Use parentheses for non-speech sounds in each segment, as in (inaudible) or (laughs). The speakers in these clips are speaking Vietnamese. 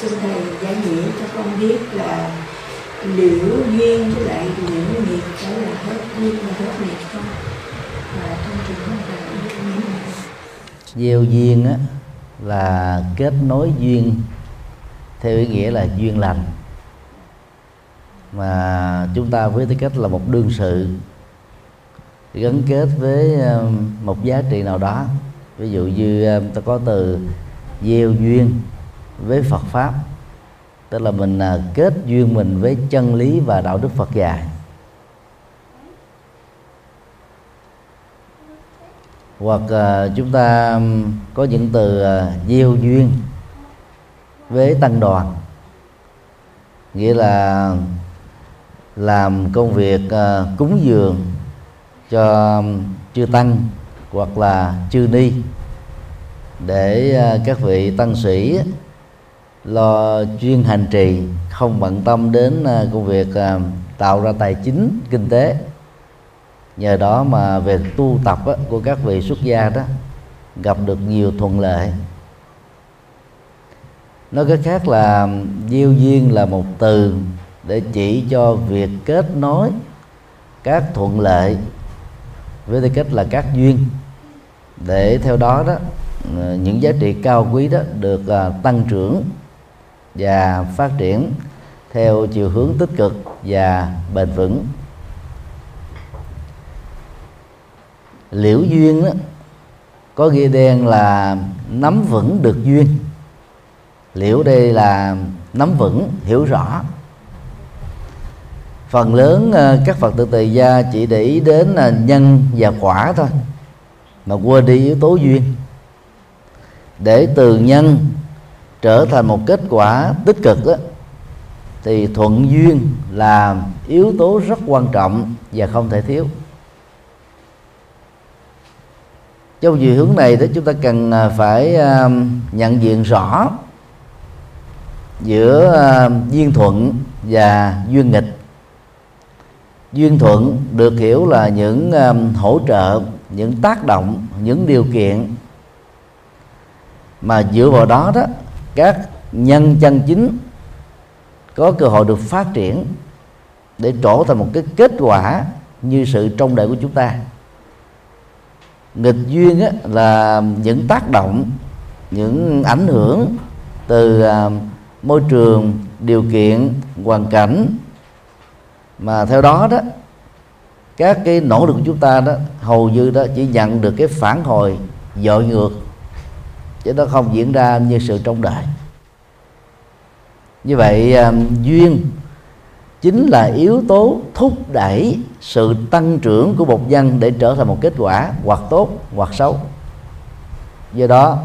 xin thầy giải nghĩa cho con biết là liễu duyên với lại liễu nghiệp phải là hết duyên và hết nghiệp không? Và trong trường hợp này gieo duyên á là kết nối duyên, theo ý nghĩa là duyên lành. Mà chúng ta với tư cách là một đương sự, gắn kết với um, một giá trị nào đó. Ví dụ như um, ta có từ gieo duyên với Phật pháp. Tức là mình à, kết duyên mình với chân lý và đạo đức Phật dạy. Hoặc uh, chúng ta có những từ uh, gieo duyên với tăng đoàn. Nghĩa là làm công việc uh, cúng dường cho chư tăng hoặc là chư ni để uh, các vị tăng sĩ lo chuyên hành trì không bận tâm đến à, công việc à, tạo ra tài chính kinh tế. Nhờ đó mà về tu tập á, của các vị xuất gia đó gặp được nhiều thuận lợi. Nói cách khác là diêu duyên là một từ để chỉ cho việc kết nối các thuận lợi với tư cách là các duyên. Để theo đó đó à, những giá trị cao quý đó được tăng trưởng và phát triển theo chiều hướng tích cực và bền vững. Liễu duyên đó, có ghi đen là nắm vững được duyên. Liễu đây là nắm vững hiểu rõ. Phần lớn ờ, các phật tử tề gia chỉ để ý đến là nhân và quả thôi mà quên đi yếu tố duyên. Để từ nhân trở thành một kết quả tích cực đó, thì thuận duyên là yếu tố rất quan trọng và không thể thiếu. Trong chiều hướng này đó chúng ta cần à, phải à, nhận diện rõ giữa à, duyên thuận và duyên nghịch. Duyên thuận được hiểu là những hỗ trợ những tác động những điều kiện mà dựa vào đó đó các nhân chân chính có cơ hội được phát triển để trổ thành một cái kết quả như sự trong đời của chúng ta. Nghịch duyên á, là những tác động những ảnh hưởng từ à, môi trường điều kiện hoàn cảnh. Mà theo đó đó các cái nỗ lực của chúng ta đó hầu như đó chỉ nhận được cái phản hồi dội ngược chứ nó không diễn ra như sự trong đời. Như vậy à, duyên chính là yếu tố thúc đẩy sự tăng trưởng của một dân để trở thành một kết quả, hoặc tốt, hoặc xấu. Do đó,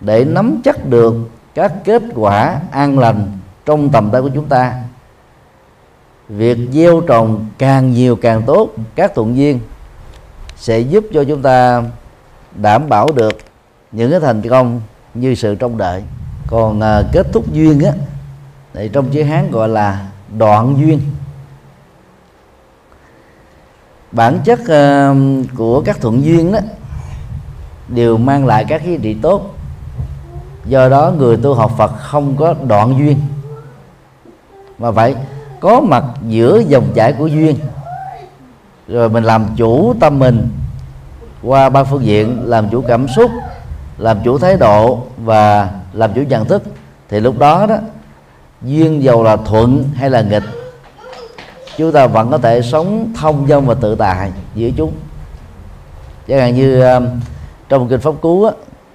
để nắm chắc được các kết quả an lành trong tầm tay của chúng ta, việc gieo trồng càng nhiều càng tốt các thuận duyên sẽ giúp cho chúng ta đảm bảo được những cái thành công như sự trông đợi. Còn à, kết thúc duyên á thì trong chữ hán gọi là đoạn duyên. Bản chất à, của các thuận duyên đó đều mang lại các giá trị tốt. Do đó người tu học Phật không có đoạn duyên. Mà phải có mặt giữa dòng chảy của duyên. Rồi mình làm chủ tâm mình qua ba phương diện làm chủ cảm xúc làm chủ thái độ và làm chủ nhận thức thì lúc đó đó duyên dầu là thuận hay là nghịch chúng ta vẫn có thể sống thông dong và tự tại giữa chúng. Chẳng hạn như ờ, trong kinh pháp cú á,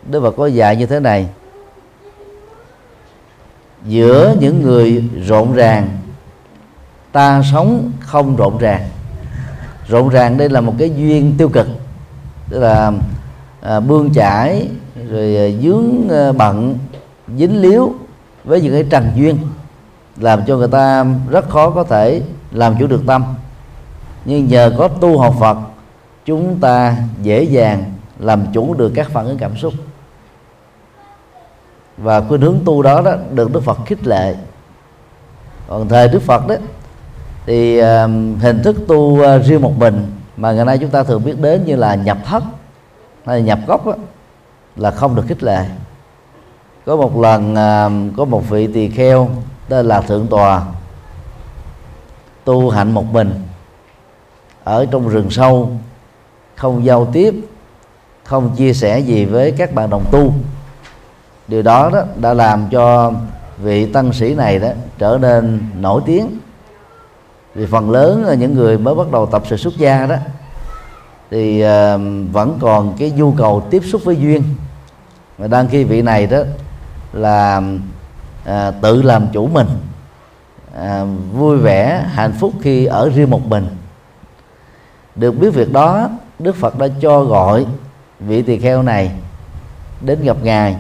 đức phật có dạy như thế này. Giữa những người rộn ràng ta sống không rộn ràng. Rộn ràng đây là một cái duyên tiêu cực tức là à, bươn chải rồi à, dướng à, bận dính líu với những cái trần duyên làm cho người ta rất khó có thể làm chủ được tâm. Nhưng nhờ có tu học Phật chúng ta dễ dàng làm chủ được các phản ứng cảm xúc. Và khuynh hướng tu đó đó được Đức Phật khích lệ. Còn thời Đức Phật đó thì uh, hình thức tu uh, riêng một mình mà ngày nay chúng ta thường biết đến như là nhập thất hay là nhập gốc đó, là không được khích lệ. Có một lần à, có một vị tỳ kheo tên là thượng tòa tu hạnh một mình ở trong rừng sâu không giao tiếp không chia sẻ gì với các bạn đồng tu. Điều đó đó đã làm cho vị tăng sĩ này đó trở nên nổi tiếng. Vì phần lớn là những người mới bắt đầu tập sự xuất gia đó thì uh, vẫn còn cái nhu cầu tiếp xúc với duyên và đang khi vị này đó là à, tự làm chủ mình à, vui vẻ hạnh phúc khi ở riêng một mình. Được biết việc đó đức phật đã cho gọi vị tỳ kheo này đến gặp ngài.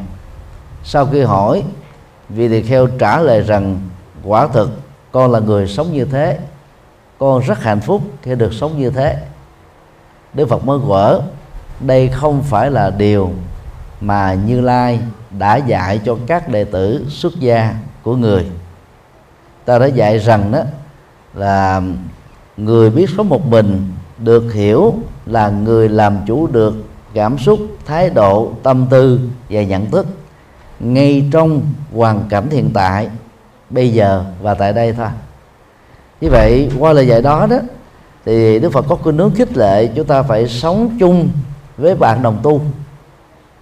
Sau khi hỏi vị tỳ kheo trả lời rằng quả thực con là người sống như thế. Con rất hạnh phúc khi được sống như thế. Đức phật mới gỡ đây không phải là điều mà như lai đã dạy cho các đệ tử xuất gia của người. Ta đã dạy rằng đó là người biết sống một mình, được hiểu là người làm chủ được cảm xúc, thái độ, tâm tư và nhận thức ngay trong hoàn cảnh hiện tại, bây giờ và tại đây thôi. Như vậy, qua lời dạy đó đó, thì đức phật có khuyên hướng khích lệ chúng ta phải sống chung với bạn đồng tu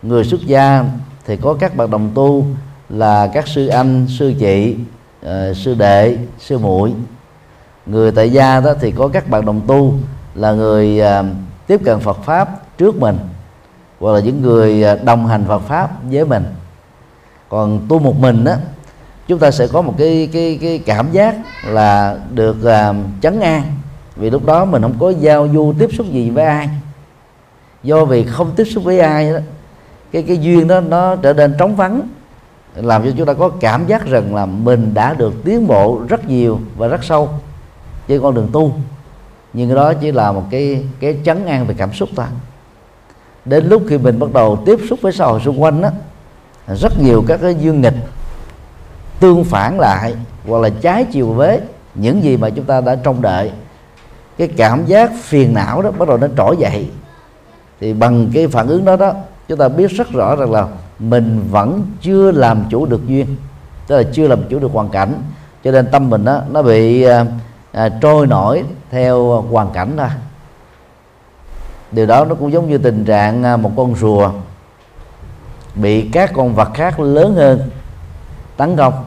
người xuất gia thì có các bạn đồng tu là các sư anh sư chị uh, sư đệ sư muội. Người tại gia đó thì có các bạn đồng tu là người uh, tiếp cận Phật pháp trước mình hoặc là những người ờ, đồng hành Phật pháp với mình. Còn tu một mình đó chúng ta sẽ có một cái cái cái cảm giác là được uh, chấn an. Vì lúc đó mình không có giao du tiếp xúc gì với ai. Do vì không tiếp xúc với ai đó cái cái duyên đó, nó trở nên trống vắng, làm cho chúng ta có cảm giác rằng là mình đã được tiến bộ rất nhiều và rất sâu trên con đường tu. Nhưng cái đó chỉ là một cái cái chấn an về cảm xúc thôi. Đến lúc khi mình bắt đầu tiếp xúc với xã hội xung quanh đó rất nhiều các cái dương nghịch tương phản lại hoặc là trái chiều với những gì mà chúng ta đã trông đợi. Cái cảm giác phiền não đó bắt đầu nó trỗi dậy. Thì bằng cái phản ứng đó đó chúng ta biết rất rõ rằng là mình vẫn chưa làm chủ được duyên tức là chưa làm chủ được hoàn cảnh. Cho nên tâm mình đó, nó bị à, à, trôi nổi theo hoàn cảnh thôi. Điều đó nó cũng giống như tình trạng à, một con rùa bị các con vật khác lớn hơn tấn công.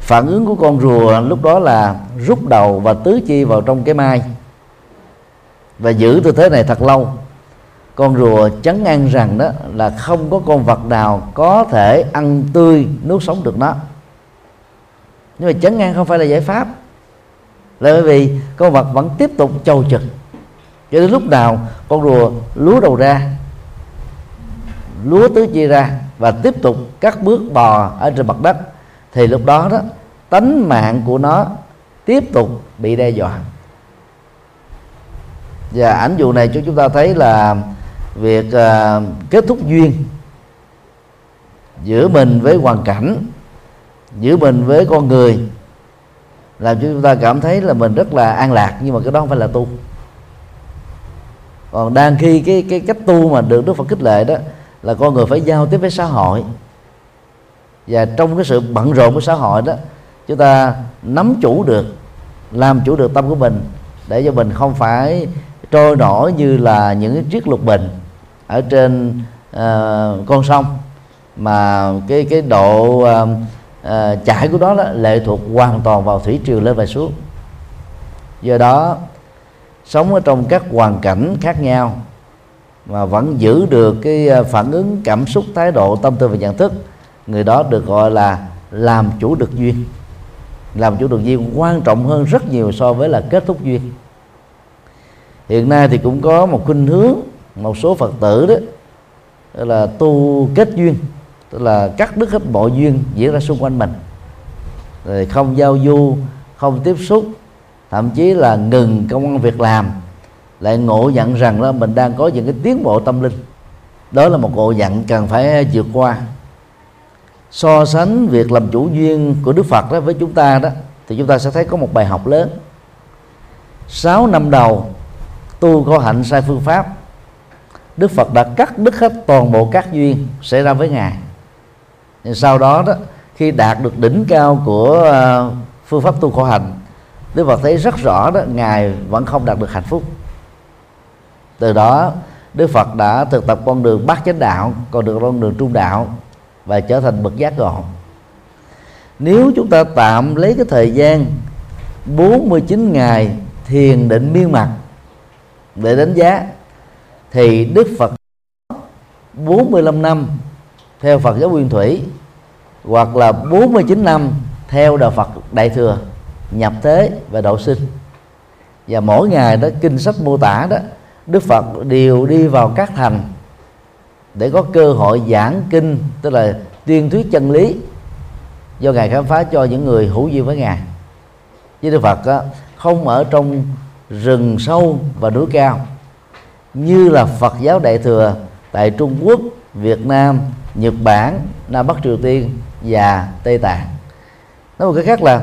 Phản ứng của con rùa lúc đó là rút đầu và tứ chi vào trong cái mai và giữ tư thế này thật lâu con rùa chấn an rằng đó là không có con vật nào có thể ăn tươi nuốt sống được nó. Nhưng mà chấn an không phải là giải pháp. Là bởi vì con vật vẫn tiếp tục trâu trực cho đến lúc nào con rùa lúa đầu ra, lúa tứ chi ra và tiếp tục cắt bước bò ở trên mặt đất, thì lúc đó đó, tánh mạng của nó tiếp tục bị đe dọa. Và ảnh dụ này cho chúng ta thấy là việc uh, kết thúc duyên giữa mình với hoàn cảnh giữa mình với con người làm cho chúng ta cảm thấy là mình rất là an lạc nhưng mà cái đó không phải là tu. Còn đang khi cái cái cách tu mà được Đức Phật khích lệ đó là con người phải giao tiếp với xã hội. Và trong cái sự bận rộn của xã hội đó chúng ta nắm chủ được làm chủ được tâm của mình để cho mình không phải trôi nổi như là những cái chiếc lục bình ở trên uh, con sông. Mà cái cái độ uh, uh, chảy của đó, đó lệ thuộc hoàn toàn vào thủy triều lên và xuống. Do đó sống ở trong các hoàn cảnh khác nhau mà vẫn giữ được cái phản ứng cảm xúc thái độ tâm tư và nhận thức người đó được gọi là làm chủ được duyên. Làm chủ được duyên quan trọng hơn rất nhiều so với là kết thúc duyên. Hiện nay thì cũng có một khuynh hướng một số phật tử đó là tu kết duyên, tức là cắt đứt hết mọi duyên diễn ra xung quanh mình. Rồi không giao du, không tiếp xúc, thậm chí là ngừng công an việc làm, lại ngộ nhận rằng là mình đang có những cái tiến bộ tâm linh. Đó là một ngộ nhận cần phải vượt qua. So sánh việc làm chủ duyên của Đức Phật đó với chúng ta đó, thì chúng ta sẽ thấy có một bài học lớn. 6 năm đầu, tu có hạnh sai phương pháp. Đức Phật đã cắt đứt hết toàn bộ các duyên xảy ra với ngài. Sau đó đó, khi đạt được đỉnh cao của ờ, phương pháp tu khổ hành, Đức Phật thấy rất rõ đó, ngài vẫn không đạt được hạnh phúc. Từ đó, Đức Phật đã thực tập con đường bát chánh đạo còn được con đường trung đạo và trở thành bậc giác ngộ. Nếu chúng ta tạm lấy cái thời gian 49 ngày thiền định miên mặt để đánh giá thì Đức Phật 45 năm theo Phật giáo Nguyên Thủy hoặc là 49 năm theo đạo Phật Đại thừa nhập thế và độ sinh. Và mỗi ngày đó kinh sách mô tả đó Đức Phật đều đi vào các thành để có cơ hội giảng kinh tức là tuyên thuyết chân lý do ngài khám phá cho những người hữu duyên với ngài. Với Đức Phật đó, không ở trong rừng sâu và núi cao như là Phật giáo Đại thừa tại Trung Quốc, Việt Nam, Nhật Bản, Nam Bắc Triều Tiên và Tây Tạng. Nói một cái khác là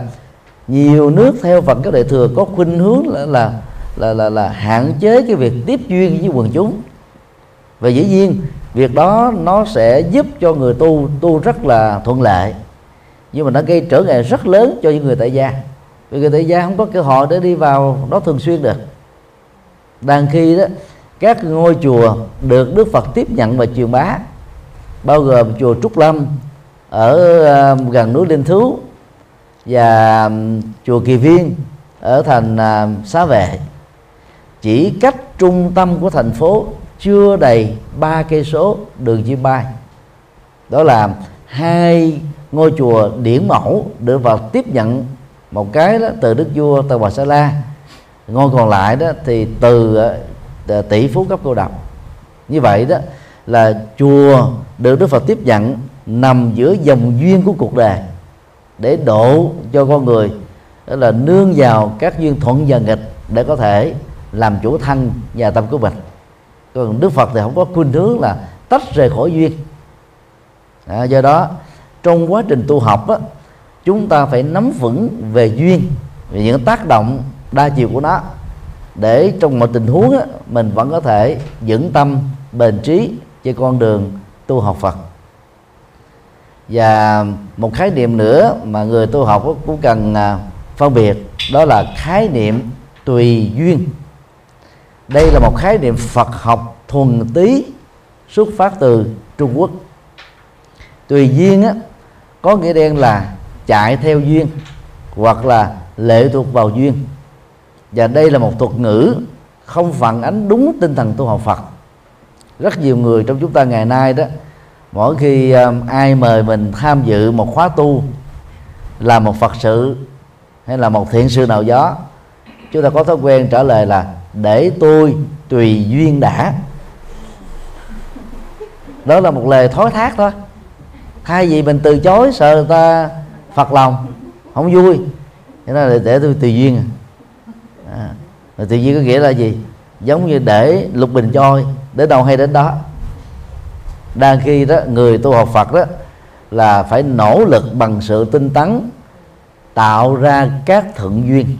nhiều nước theo Phật giáo Đại thừa có khuynh hướng là là là là, là hạn chế cái việc tiếp duyên với quần chúng. Và dĩ nhiên việc đó nó sẽ giúp cho người tu tu rất là thuận lợi nhưng mà nó gây trở ngại rất lớn cho những người tại gia. Vì người tại gia không có cơ hội để đi vào đó thường xuyên được. Đang khi đó các ngôi chùa được Đức Phật tiếp nhận và truyền bá, bao gồm chùa Trúc Lâm ở um, gần núi Linh Thú và um, chùa Kỳ Viên ở thành um, Xá Vệ. Chỉ cách trung tâm của thành phố chưa đầy ba cây số đường chim bay đó là hai ngôi chùa điển mẫu được vào tiếp nhận một cái đó từ đức vua tờ bà sa la. Ngôi còn lại đó thì từ uh, Ờ, tỷ phú cấp cô độc. Như vậy đó là chùa được đức phật tiếp nhận nằm giữa dòng duyên của cuộc đời để độ cho con người. Đó là nương vào các duyên thuận và nghịch để có thể làm chủ thân và tâm của mình. Còn đức phật thì không có khuynh hướng là tách rời khỏi duyên. À, do đó trong quá trình tu học á, chúng ta phải nắm vững về duyên về những tác động đa chiều của nó để trong mọi tình huống á, mình vẫn có thể vững tâm bền trí trên con đường tu học Phật. Và một khái niệm nữa mà người tu học cũng cần à, phân biệt đó là khái niệm tùy duyên. Đây là một khái niệm Phật học thuần túy xuất phát từ Trung Quốc. Tùy duyên á, có nghĩa đen là chạy theo duyên hoặc là lệ thuộc vào duyên và đây là một thuật ngữ không phản ánh đúng tinh thần tu học Phật. Rất nhiều người trong chúng ta ngày nay đó mỗi khi um, ai mời mình tham dự một khóa tu là một Phật sự hay là một thiện sư nào đó chúng ta có thói quen trả lời là để tôi tùy duyên đã. Đó là một lời thối thác thôi. Thay vì mình từ chối sợ người ta phật lòng không vui thế nên là để tôi tùy duyên à à. tự nhiên có nghĩa là gì? Giống như để lục bình trôi đến đâu hay đến đó. Đang khi đó, người tu học phật đó, là phải nỗ lực bằng sự tinh tấn, tạo ra các thượng duyên.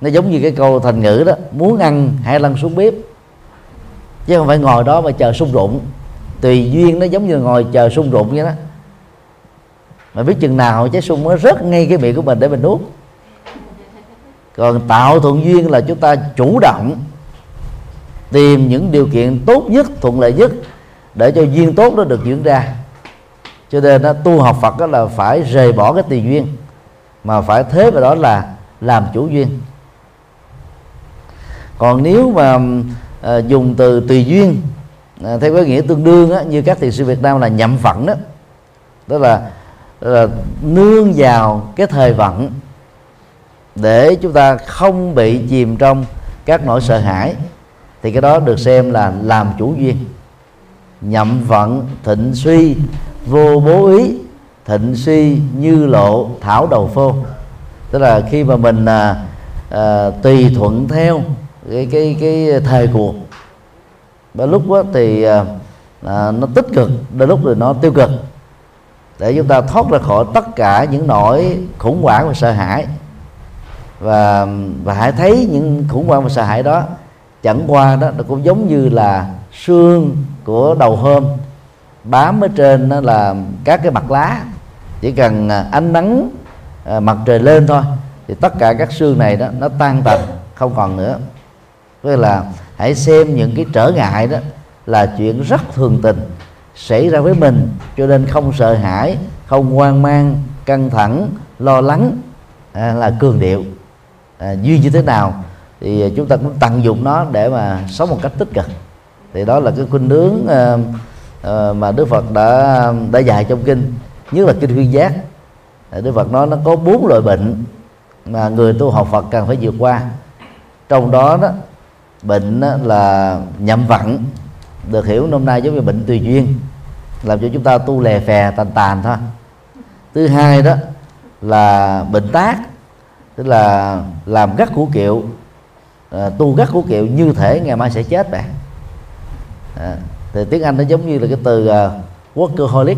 Nó giống như cái câu thành ngữ đó, muốn ăn hãy lăn xuống bếp. Chứ không phải ngồi đó mà chờ sung rụng. Tùy duyên nó giống như ngồi chờ sung rụng vậy đó. Mà biết chừng nào trái sung nó rớt ngay cái miệng của mình để mình nuốt còn tạo thuận duyên là chúng ta chủ động tìm những điều kiện tốt nhất thuận lợi nhất để cho duyên tốt nó được diễn ra. Cho nên đó, tu học Phật đó là phải rời bỏ cái tùy duyên mà phải thế vào đó là làm chủ duyên. Còn nếu mà à, dùng từ tùy duyên à, theo cái nghĩa tương đương á, như các thiền sư Việt Nam là nhậm phận đó tức là là nương vào cái thời vận để chúng ta không bị chìm trong các nỗi sợ hãi thì cái đó được xem là làm chủ duyên. Nhậm vận thịnh suy vô bố ý thịnh suy như lộ thảo đầu phô. Tức là khi mà mình à, à, tùy thuận theo cái cái cái thời cuộc và lúc đó thì à, à, nó tích cực đôi lúc thì nó tiêu cực. Để chúng ta thoát ra khỏi tất cả những nỗi khủng hoảng và sợ hãi và và hãy thấy những khủng hoảng và sợ hãi đó. Chẳng qua đó nó cũng giống như là xương của đầu hôm. Bám ở trên nó là các cái mặt lá. Chỉ cần à, ánh nắng à, mặt trời lên thôi thì tất cả các xương này đó nó tan tành không còn nữa. Tức là hãy xem những cái trở ngại đó là chuyện rất thường tình xảy ra với mình cho nên không sợ hãi không hoang mang căng thẳng lo lắng à, là cường điệu à, duyên như thế nào thì chúng ta cũng tận dụng nó để mà sống một cách tích cực. Thì đó là cái khuynh hướng à, à, mà Đức Phật đã đã dạy trong kinh nhất là kinh khuyên giác. À, Đức Phật nói nó có bốn loại bệnh mà người tu học Phật cần phải vượt qua. Trong đó đó bệnh đó là nhậm vận được hiểu hôm nay giống như bệnh tùy duyên làm cho chúng ta tu lè phè tàn tàn thôi. Thứ hai đó là bệnh tác tức là làm gắt của kiệu à, tu gắt của kiệu như thể ngày mai sẽ chết vậy à, thì tiếng anh nó giống như là cái từ uh, workaholic.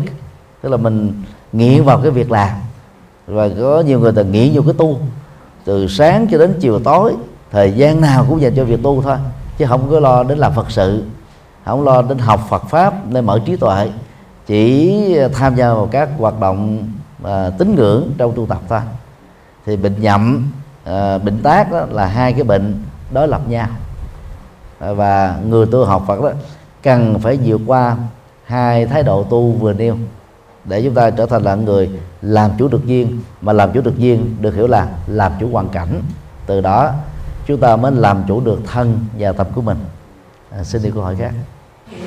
Tức là mình nghiện vào cái việc làm. Và có nhiều người từ nghiện vào cái tu. Từ sáng cho đến chiều tối thời gian nào cũng dành cho việc tu thôi. Chứ không có lo đến làm phật sự không lo đến học phật pháp để mở trí tuệ. Chỉ tham gia vào các hoạt động à, tín ngưỡng trong tu tập thôi thì bệnh nhậm à, bệnh tác đó là hai cái bệnh đối lập nhau. À, và người tu học Phật đó cần phải vượt qua hai thái độ tu vừa nêu để chúng ta trở thành là người làm chủ được duyên mà làm chủ được duyên được hiểu là làm chủ hoàn cảnh. Từ đó chúng ta mới làm chủ được thân và tâm của mình. À, xin đi câu hỏi khác. Hiểu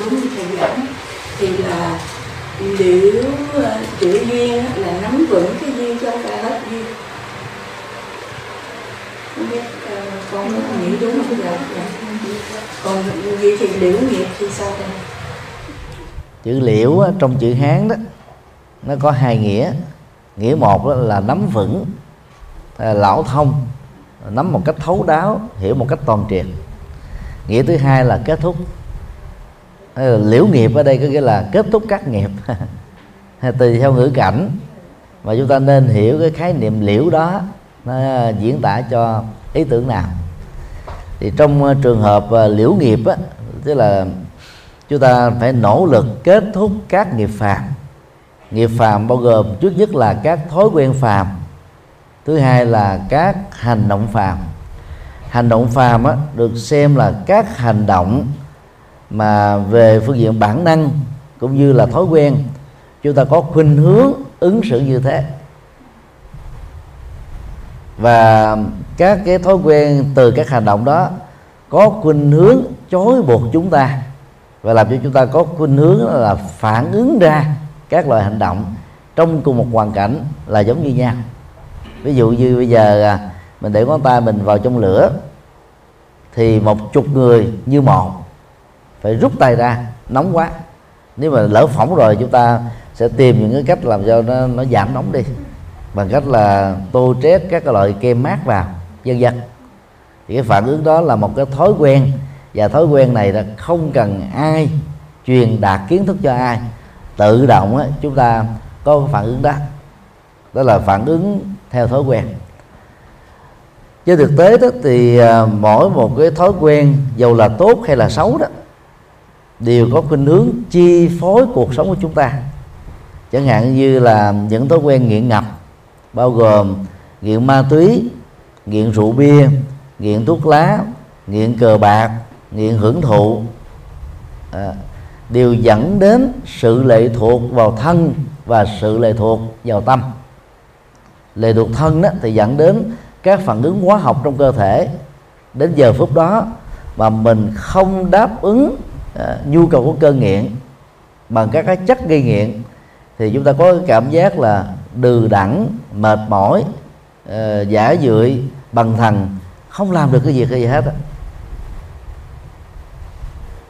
đúng thầy giảng thì là nếu chữ duyên là nắm vững cái duyên cho ta hết duyên không biết uh, con nghĩ đúng không dạ, còn vậy thì liễu nghiệp thì sao đây chữ liễu trong chữ hán đó nó có hai nghĩa. Nghĩa một đó là nắm vững à, lão thông nắm một cách thấu đáo hiểu một cách toàn triệt. Nghĩa thứ hai là kết thúc. Ờ, liễu nghiệp ở đây có nghĩa là kết thúc các nghiệp. (laughs) Tùy theo ngữ cảnh. Mà chúng ta nên hiểu cái khái niệm liễu đó nó diễn tả cho ý tưởng nào thì trong ờ, trường hợp ờ, liễu nghiệp á, tức là chúng ta phải nỗ lực kết thúc các nghiệp phàm. Nghiệp phàm bao gồm trước nhất là các thói quen phàm thứ hai là các hành động phàm. Hành động phàm á, được xem là các hành động mà về phương diện bản năng cũng như là thói quen. Chúng ta có khuynh hướng ứng xử như thế và các cái thói quen từ các hành động đó có khuynh hướng chối buộc chúng ta. Và làm cho chúng ta có khuynh hướng là phản ứng ra các loại hành động trong cùng một hoàn cảnh là giống như nhau. Ví dụ như bây giờ à, mình để ngón tay mình vào trong lửa thì một chục người như một phải rút tay ra nóng quá. Nếu mà lỡ phỏng rồi chúng ta sẽ tìm những cái cách làm cho nó, nó giảm nóng đi bằng cách là tô trét các loại kem mát vào vân vân. Thì cái phản ứng đó là một cái thói quen và thói quen này là không cần ai truyền đạt kiến thức cho ai. Tự động á, chúng ta có phản ứng đó. Đó là phản ứng theo thói quen. Trên thực tế đó thì à, mỗi một cái thói quen dù là tốt hay là xấu đó đều có khuynh hướng chi phối cuộc sống của chúng ta. Chẳng hạn như là những thói quen nghiện ngập bao gồm nghiện ma túy nghiện rượu bia nghiện thuốc lá nghiện cờ bạc nghiện hưởng thụ. À, đều dẫn đến sự lệ thuộc vào thân và sự lệ thuộc vào tâm. Lệ thuộc thân đó thì dẫn đến các phản ứng hóa học trong cơ thể. Đến giờ phút đó mà mình không đáp ứng à, nhu cầu của cơ nghiện bằng các cái chất gây nghiện thì chúng ta có cái cảm giác là đừ đẳng mệt mỏi uh, giả dưỡi bằng thần. Không làm được cái việc gì hết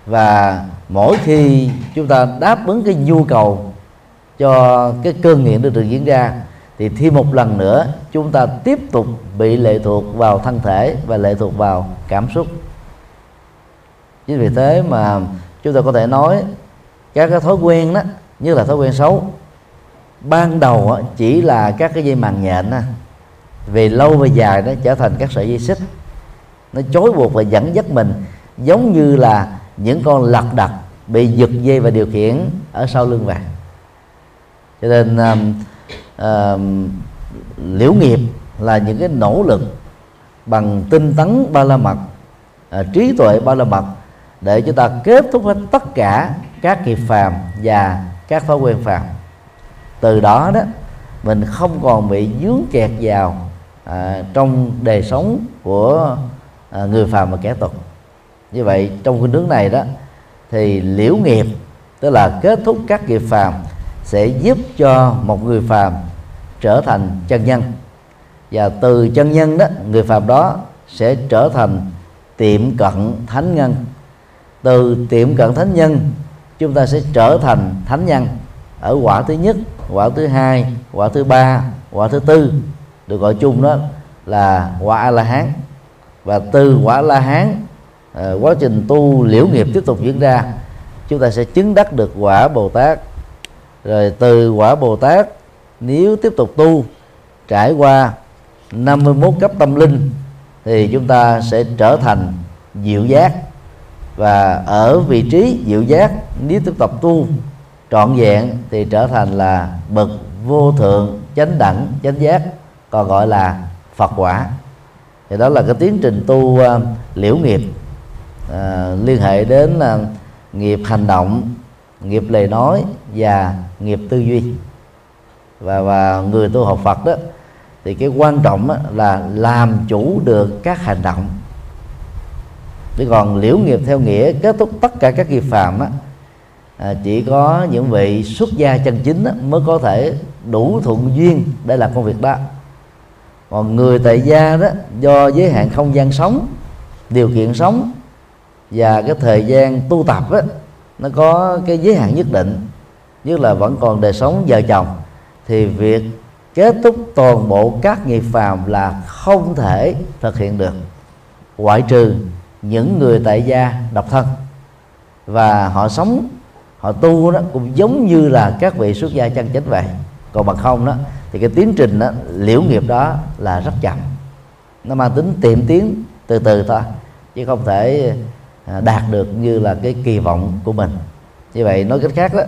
và mỗi khi chúng ta đáp ứng cái nhu cầu cho cái cơn nghiện được, được diễn ra thì thêm một lần nữa chúng ta tiếp tục bị lệ thuộc vào thân thể và lệ thuộc vào cảm xúc. Chính vì thế mà chúng ta có thể nói các cái thói quen đó như là thói quen xấu ban đầu chỉ là các cái dây màng nhện về lâu về dài nó trở thành các sợi dây xích. Nó chối buộc và dẫn dắt mình giống như là những con lật đật bị giật dây và điều khiển ở sau lưng vàng cho nên um, um, liễu nghiệp là những cái nỗ lực bằng tinh tấn ba la mật uh, trí tuệ ba la mật để chúng ta kết thúc hết tất cả các nghiệp phàm và các thói quen phàm từ đó đó mình không còn bị dướng kẹt vào à, trong đời sống của à, người phàm và kẻ tục. Như vậy trong khuynh hướng này đó thì liễu nghiệp tức là kết thúc các nghiệp phàm sẽ giúp cho một người phàm trở thành chân nhân. Và từ chân nhân đó người phàm đó sẽ trở thành tiệm cận thánh nhân. Từ tiệm cận thánh nhân chúng ta sẽ trở thành thánh nhân ở quả thứ nhất, quả thứ hai, quả thứ ba, quả thứ tư, được gọi chung đó là quả a la hán và từ quả la hán ờ, quá trình tu liễu nghiệp tiếp tục diễn ra, chúng ta sẽ chứng đắc được quả bồ tát. Rồi từ quả bồ tát, nếu tiếp tục tu, trải qua 51 cấp tâm linh, thì chúng ta sẽ trở thành diệu giác. Và ở vị trí diệu giác, nếu tiếp tục tu trọn vẹn thì trở thành là bậc vô thượng chánh đẳng chánh giác còn gọi là phật quả. Thì đó là cái tiến trình tu uh, liễu nghiệp. Uh, liên hệ đến uh, nghiệp hành động nghiệp lời nói và nghiệp tư duy. Và và người tu học Phật đó thì cái quan trọng đó là làm chủ được các hành động. Chứ còn liễu nghiệp theo nghĩa kết thúc tất cả các nghiệp phạm đó à, chỉ có những vị xuất gia chân chính đó, mới có thể đủ thuận duyên để làm công việc đó. Còn người tại gia đó do giới hạn không gian sống điều kiện sống và cái thời gian tu tập đó, nó có cái giới hạn nhất định nhất là vẫn còn đời sống vợ chồng thì việc kết thúc toàn bộ các nghiệp phàm là không thể thực hiện được ngoại trừ những người tại gia độc thân. Và họ sống họ tu đó cũng giống như là các vị xuất gia chân chính vậy. Còn bằng không đó thì cái tiến trình đó, liễu nghiệp đó là rất chậm. Nó mang tính tiệm tiến từ từ thôi chứ không thể à, đạt được như là cái kỳ vọng của mình. Như vậy nói cách khác đó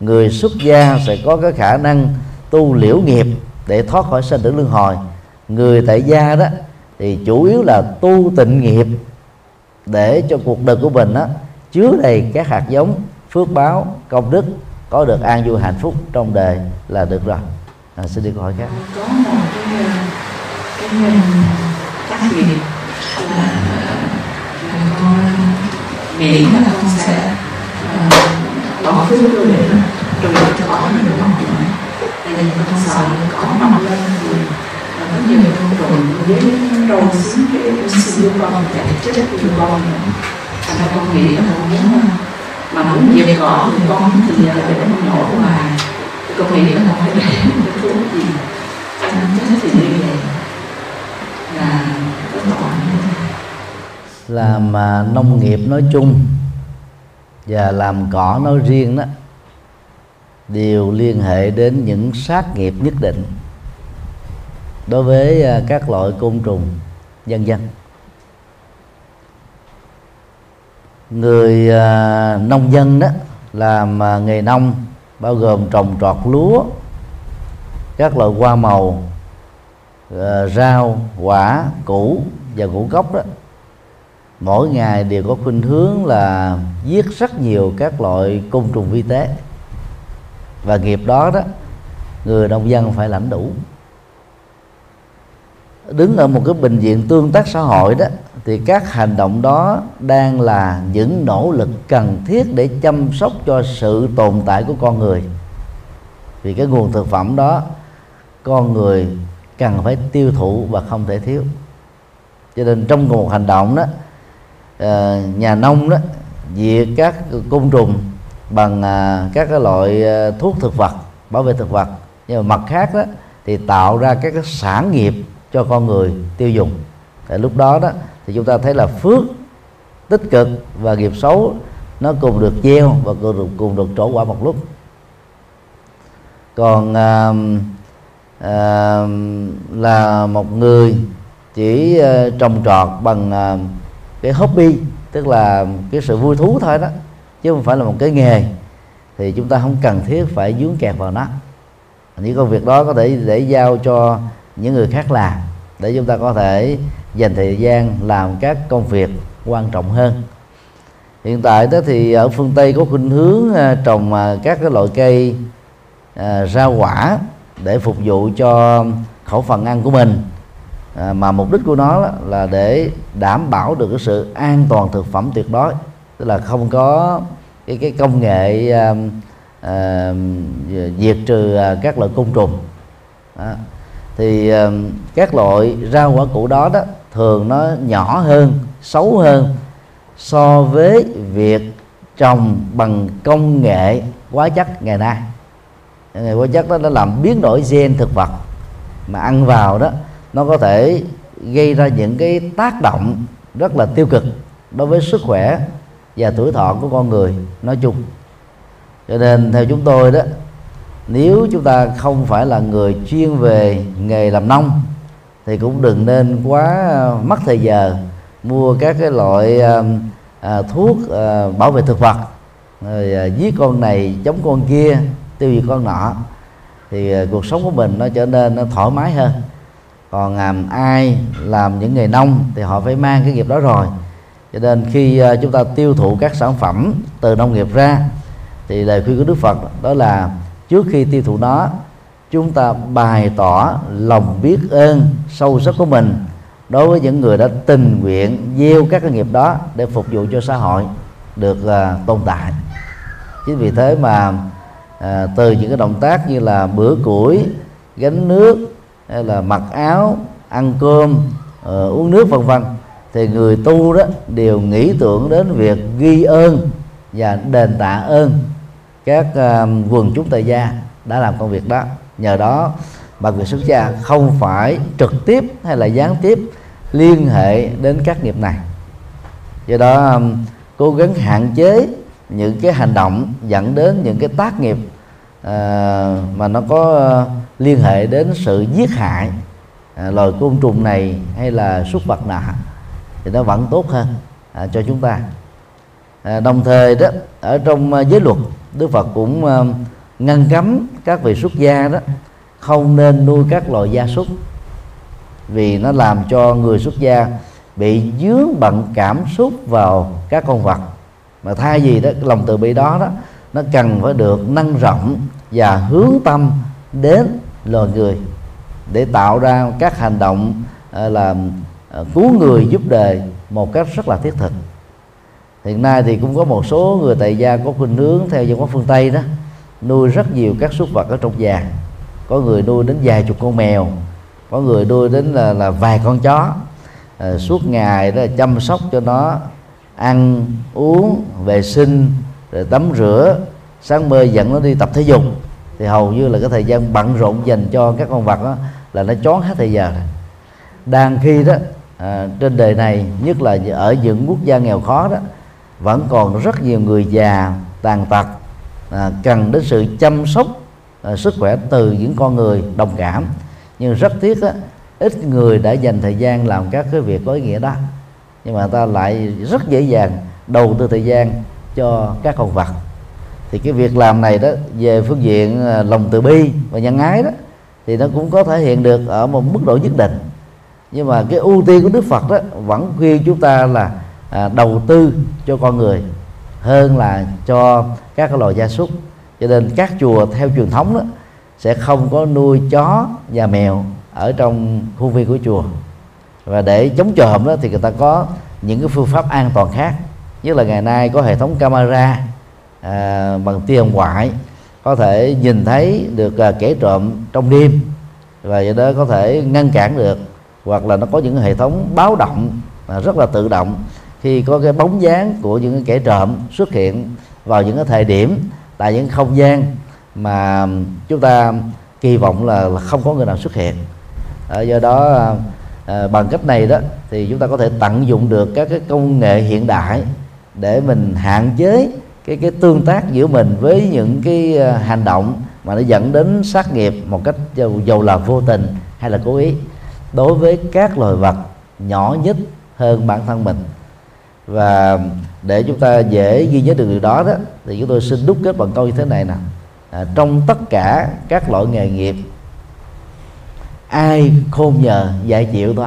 người xuất gia sẽ có cái khả năng tu liễu nghiệp để thoát khỏi sinh tử luân hồi. Người tại gia đó thì chủ yếu là tu tịnh nghiệp để cho cuộc đời của mình đó chứa đầy các hạt giống phước báo công đức có được an vui hạnh phúc trong đời là được rồi. À, xin đi câu hỏi khác. Có một cái cái tác nghiệp là con nghĩ là con sẽ bỏ phước vô để rồi cho bỏ nó được không tại vì con sợ cỏ mọc lên rồi có nhiều con trộn với trâu xuống cái xin con chạy chết cho con thành ra con nghĩ là con muốn mà muốn dẹp cỏ thì con thì để không nổi mà con nghĩ là phải để cái thuốc gì chết thì như vậy là là làm nông nghiệp nói chung và làm cỏ nói riêng đó, đều liên hệ đến những sát nghiệp nhất định đối với à, các loại côn trùng, dân dân. Người à, nông dân đó làm à, nghề nông bao gồm trồng trọt lúa các loại hoa màu à, rau quả củ và ngũ cốc đó. Mỗi ngày đều có khuynh hướng là giết rất nhiều các loại côn trùng vi tế. Và nghiệp đó đó người nông dân phải lãnh đủ đứng ở một cái bệnh viện tương tác xã hội đó, thì các hành động đó đang là những nỗ lực cần thiết để chăm sóc cho sự tồn tại của con người. Vì cái nguồn thực phẩm đó, con người cần phải tiêu thụ và không thể thiếu. Cho nên trong một hành động đó ờ, nhà nông đó, diệt các côn trùng bằng à, các cái loại ờ, thuốc thực vật, bảo vệ thực vật. Nhưng mà mặt khác đó, thì tạo ra các cái sản nghiệp cho con người tiêu dùng. Tại lúc đó đó thì chúng ta thấy là phước tích cực và nghiệp xấu nó cùng được gieo và cùng được, cùng được trổ quả một lúc. Còn à, à, là một người chỉ à, trồng trọt bằng à, cái hobby tức là cái sự vui thú thôi đó chứ không phải là một cái nghề thì chúng ta không cần thiết phải dướng kẹt vào nó. Những công việc đó có thể để giao cho những người khác làm để chúng ta có thể dành thời gian làm các công việc quan trọng hơn. Hiện tại đó thì ở phương tây có khuynh hướng à, trồng à, các cái loại cây à, rau quả để phục vụ cho khẩu phần ăn của mình. À, mà mục đích của nó là để đảm bảo được cái sự an toàn thực phẩm tuyệt đối. Tức là không có cái cái công nghệ à, à, diệt trừ à, các loại côn trùng. À, thì các loại rau quả củ đó đó thường nó nhỏ hơn, xấu hơn so với việc trồng bằng công nghệ hóa chất ngày nay. Ngày hóa chất đó nó làm biến đổi gen thực vật mà ăn vào đó, nó có thể gây ra những cái tác động rất là tiêu cực đối với sức khỏe và tuổi thọ của con người nói chung. Cho nên theo chúng tôi đó nếu chúng ta không phải là người chuyên về nghề làm nông thì cũng đừng nên quá ờ, mất thời giờ mua các cái loại à, thuốc à, bảo vệ thực vật rồi à, giết con này chống con kia tiêu diệt con nọ thì à, cuộc sống của mình nó trở nên nó thoải mái hơn. Còn à, ai làm những nghề nông thì họ phải mang cái nghiệp đó rồi. Cho nên khi à, chúng ta tiêu thụ các sản phẩm từ nông nghiệp ra thì lời khuyên của Đức Phật đó là trước khi tiêu thụ nó chúng ta bày tỏ lòng biết ơn sâu sắc của mình đối với những người đã tình nguyện gieo các cái nghiệp đó để phục vụ cho xã hội được uh, tồn tại. Chính vì thế mà uh, từ những cái động tác như là bữa củi gánh nước hay là mặc áo ăn cơm uh, uống nước vân vân thì người tu đó đều nghĩ tưởng đến việc ghi ơn và đền tạ ơn các uh, quần chúng tại gia đã làm công việc đó. Nhờ đó bà người xuất gia không phải trực tiếp hay là gián tiếp liên hệ đến các nghiệp này. Do đó um, cố gắng hạn chế những cái hành động dẫn đến những cái tác nghiệp uh, mà nó có uh, liên hệ đến sự giết hại uh, loài côn trùng này hay là súc vật nạ thì nó vẫn tốt hơn uh, cho chúng ta. À, đồng thời đó, ở trong à, giới luật, Đức Phật cũng à, ngăn cấm các vị xuất gia đó không nên nuôi các loài gia súc vì nó làm cho người xuất gia bị dướng bận cảm xúc vào các con vật. Mà thay vì đó lòng từ bi đó đó, nó cần phải được nâng rộng và hướng tâm đến loài người để tạo ra các hành động là cứu người giúp đời một cách rất là thiết thực hiện nay thì cũng có một số người tại gia có khuynh hướng theo văn hóa phương tây đó nuôi rất nhiều các súc vật ở trong nhà. Có người nuôi đến vài chục con mèo có người nuôi đến là, là vài con chó. À, suốt ngày đó chăm sóc cho nó ăn uống vệ sinh rồi tắm rửa. Sáng mơ dẫn nó đi tập thể dục. Thì hầu như là cái thời gian bận rộn dành cho các con vật đó là nó chón hết thời giờ đang khi đó à, trên đời này nhất là ở những quốc gia nghèo khó đó vẫn còn rất nhiều người già tàn tật à, cần đến sự chăm sóc à, sức khỏe từ những con người đồng cảm. Nhưng rất tiếc á, ít người đã dành thời gian làm các cái việc có ý nghĩa đó. Nhưng mà ta lại rất dễ dàng đầu tư thời gian cho các con vật. Thì cái việc làm này đó về phương diện à, lòng từ bi và nhân ái đó thì nó cũng có thể hiện được ở một mức độ nhất định. Nhưng mà cái ưu tiên của Đức Phật đó vẫn khuyên chúng ta là à, đầu tư cho con người hơn là cho các cái loài gia súc. Cho nên các chùa theo truyền thống đó sẽ không có nuôi chó và mèo ở trong khuôn viên của chùa. Và để chống trộm đó thì người ta có những cái phương pháp an toàn khác. Nhất là ngày nay có hệ thống camera à, bằng tia hồng ngoại có thể nhìn thấy được à, kẻ trộm trong đêm. Và do đó có thể ngăn cản được hoặc là nó có những hệ thống báo động à, rất là tự động khi có cái bóng dáng của những kẻ trộm xuất hiện vào những cái thời điểm tại những không gian mà chúng ta kỳ vọng là, là không có người nào xuất hiện. À, do đó à, bằng cách này đó thì chúng ta có thể tận dụng được các cái công nghệ hiện đại để mình hạn chế cái cái tương tác giữa mình với những cái ờ, hành động mà nó dẫn đến sát nghiệp một cách dầu, dầu là vô tình hay là cố ý. Đối với các loài vật nhỏ nhất hơn bản thân mình và để chúng ta dễ ghi nhớ được điều đó đó thì chúng tôi xin đúc kết bằng câu như thế này nè. À, trong tất cả các loại nghề nghiệp ai khôn nhờ dạy chịu thôi.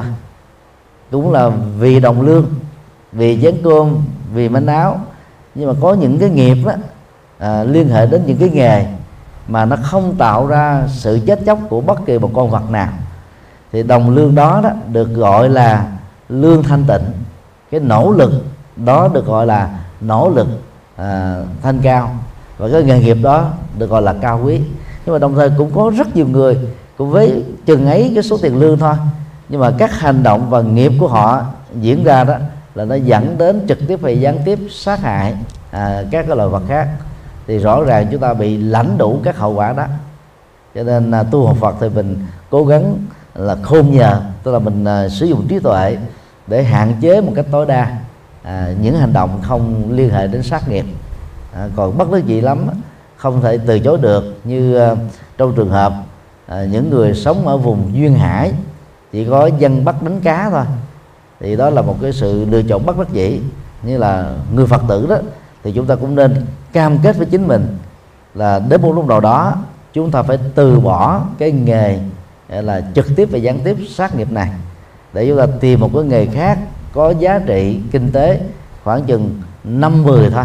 Cũng là vì đồng lương vì chén cơm vì manh áo. Nhưng mà có những cái nghiệp đó, à, liên hệ đến những cái nghề mà nó không tạo ra sự chết chóc của bất kỳ một con vật nào thì đồng lương đó đó được gọi là lương thanh tịnh cái nỗ lực đó được gọi là nỗ lực à, thanh cao. Và cái nghề nghiệp đó được gọi là cao quý. Nhưng mà đồng thời cũng có rất nhiều người cũng với chừng ấy cái số tiền lương thôi. Nhưng mà các hành động và nghiệp của họ diễn ra đó là nó dẫn đến trực tiếp hay gián tiếp sát hại à, các cái loài vật khác. Thì rõ ràng chúng ta bị lãnh đủ các hậu quả đó. Cho nên à, tu học Phật thì mình cố gắng là khôn nhờ tức là mình à, sử dụng trí tuệ để hạn chế một cách tối đa à, những hành động không liên hệ đến sát nghiệp. À, còn bất đắc dĩ lắm không thể từ chối được như à, trong trường hợp à, những người sống ở vùng duyên hải chỉ có dân bắt đánh cá thôi. Thì đó là một cái sự lựa chọn bất đắc dĩ như là người phật tử đó. Thì chúng ta cũng nên cam kết với chính mình là đến một lúc nào đó chúng ta phải từ bỏ cái nghề à, là trực tiếp và gián tiếp sát nghiệp này để chúng ta tìm một cái nghề khác có giá trị kinh tế khoảng chừng năm mười thôi.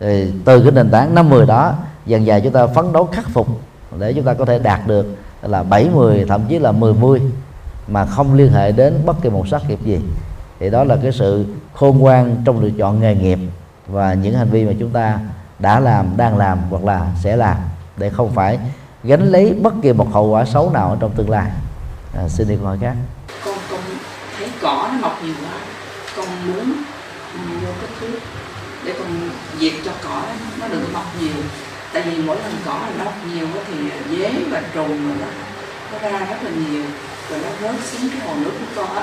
Thì từ cái nền tảng năm mười đó dần dần chúng ta phấn đấu khắc phục để chúng ta có thể đạt được là bảy mười thậm chí là mười mươi mà không liên hệ đến bất kỳ một sát nghiệp gì. Thì đó là cái sự khôn ngoan trong lựa chọn nghề nghiệp và những hành vi mà chúng ta đã làm đang làm hoặc là sẽ làm để không phải gánh lấy bất kỳ một hậu quả xấu nào ở trong tương lai. À, xin đi câu hỏi khác con con thấy cỏ nó mọc nhiều quá con muốn mua cái thuốc để con diệt cho cỏ nó đừng mọc nhiều. Tại vì mỗi lần cỏ nó mọc nhiều thì dế và trùng rồi nó nó ra rất là nhiều rồi nó rớt xuống cái hồ nước của con á.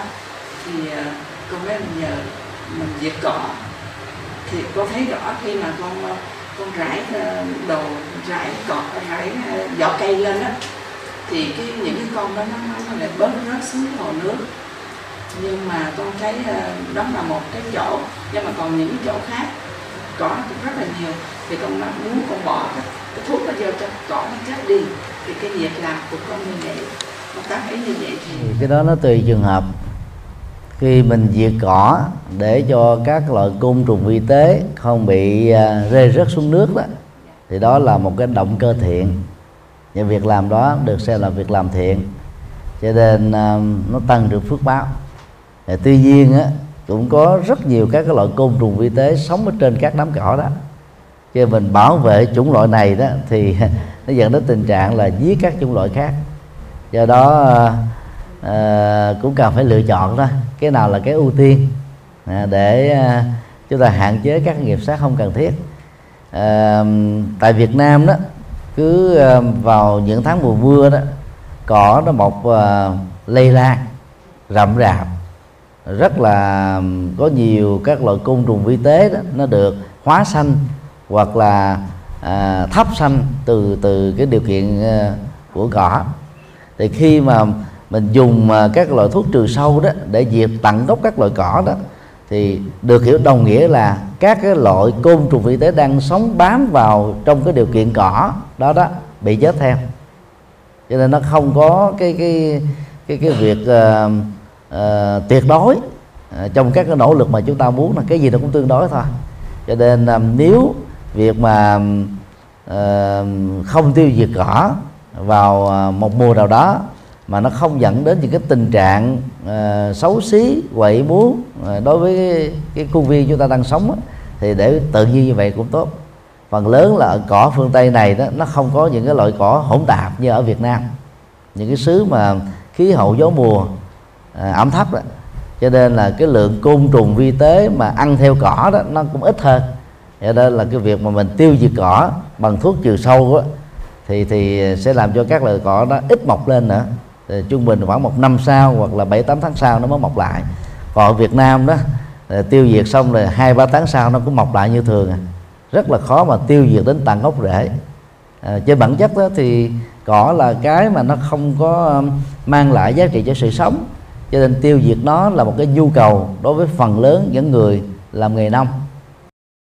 Thì à, con mới nhờ mình diệt cỏ. Thì con thấy rõ khi mà con à, con rải à, đồ rải cỏ rải vỏ cây lên á thì cái những cái con đó nó, nó lại bớt rớt xuống hồ nước nhưng mà con thấy ờ, đó là một cái chỗ nhưng mà còn những chỗ khác cỏ cũng rất là nhiều. Thì con muốn con bỏ cái, cái thuốc nó vô cho cỏ nó chết đi thì cái việc làm của con như vậy con cảm thấy như vậy thì cái đó nó tùy trường hợp. Khi mình diệt cỏ để cho các loại côn trùng vi tế không bị ờ, rơi rớt xuống nước đó thì đó là một cái động cơ thiện. Những việc làm đó được xem là việc làm thiện. Cho nên ờ, nó tăng được phước báo thì tuy nhiên á, cũng có rất nhiều các cái loại côn trùng vi tế sống ở trên các đám cỏ đó. Cho mình bảo vệ chủng loại này đó thì (laughs) nó dẫn đến tình trạng là giết các chủng loại khác. Do đó à, cũng cần phải lựa chọn đó cái nào là cái ưu tiên à, để à, chúng ta hạn chế các nghiệp sát không cần thiết. À, tại Việt Nam đó cứ à, vào những tháng mùa mưa đó cỏ nó mọc à, lây lan rậm rạp rất là có nhiều các loại côn trùng vi tế đó nó được hóa xanh hoặc là à, thấp xanh từ từ cái điều kiện à, của cỏ. Thì khi mà mình dùng à, các loại thuốc trừ sâu đó để diệt tận gốc các loại cỏ đó thì được hiểu đồng nghĩa là các cái loại côn trùng vi tế đang sống bám vào trong cái điều kiện cỏ đó đó bị chết theo. Cho nên nó không có cái cái cái cái việc uh, uh, tuyệt đối. Uh, trong các cái nỗ lực mà chúng ta muốn là cái gì nó cũng tương đối thôi. Cho nên um, nếu việc mà uh, không tiêu diệt cỏ vào một mùa nào đó mà nó không dẫn đến những cái tình trạng uh, xấu xí quậy muốn uh, đối với cái, cái khuôn viên chúng ta đang sống á, thì để tự nhiên như vậy cũng tốt. Phần lớn là ở cỏ phương tây này đó nó không có những cái loại cỏ hỗn tạp như ở việt nam. Những cái xứ mà khí hậu gió mùa à, ẩm thấp đó cho nên là cái lượng côn trùng vi tế mà ăn theo cỏ đó nó cũng ít hơn. Cho nên là cái việc mà mình tiêu diệt cỏ bằng thuốc trừ sâu đó, thì thì sẽ làm cho các loại cỏ nó ít mọc lên nữa. Thì trung bình khoảng một năm sau hoặc là bảy tám tháng sau nó mới mọc lại. Còn ở Việt Nam đó tiêu diệt xong rồi hai ba tháng sau nó cũng mọc lại như thường à. rất là khó mà tiêu diệt đến tận gốc rễ. À, trên bản chất đó thì cỏ là cái mà nó không có um, mang lại giá trị cho sự sống cho nên tiêu diệt nó là một cái nhu cầu đối với phần lớn những người làm nghề nông.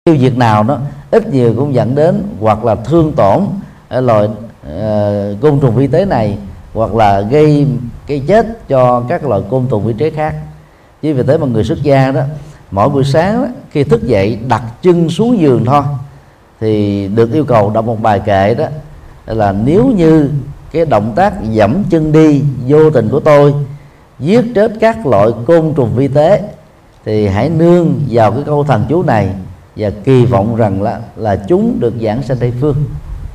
Tiêu diệt nào đó ít nhiều cũng dẫn đến hoặc là thương tổn ờ, loài uh, côn trùng vi tế này hoặc là gây cái chết cho các loại côn trùng vi tế khác. Chứ vì thế mà người xuất gia đó mỗi buổi sáng đó, khi thức dậy đặt chân xuống giường thôi thì được yêu cầu đọc một bài kệ đó là nếu như cái động tác dẫm chân đi vô tình của tôi giết chết các loại côn trùng vi tế thì hãy nương vào cái câu thần chú này và kỳ vọng rằng là là chúng được giảng sanh tây phương.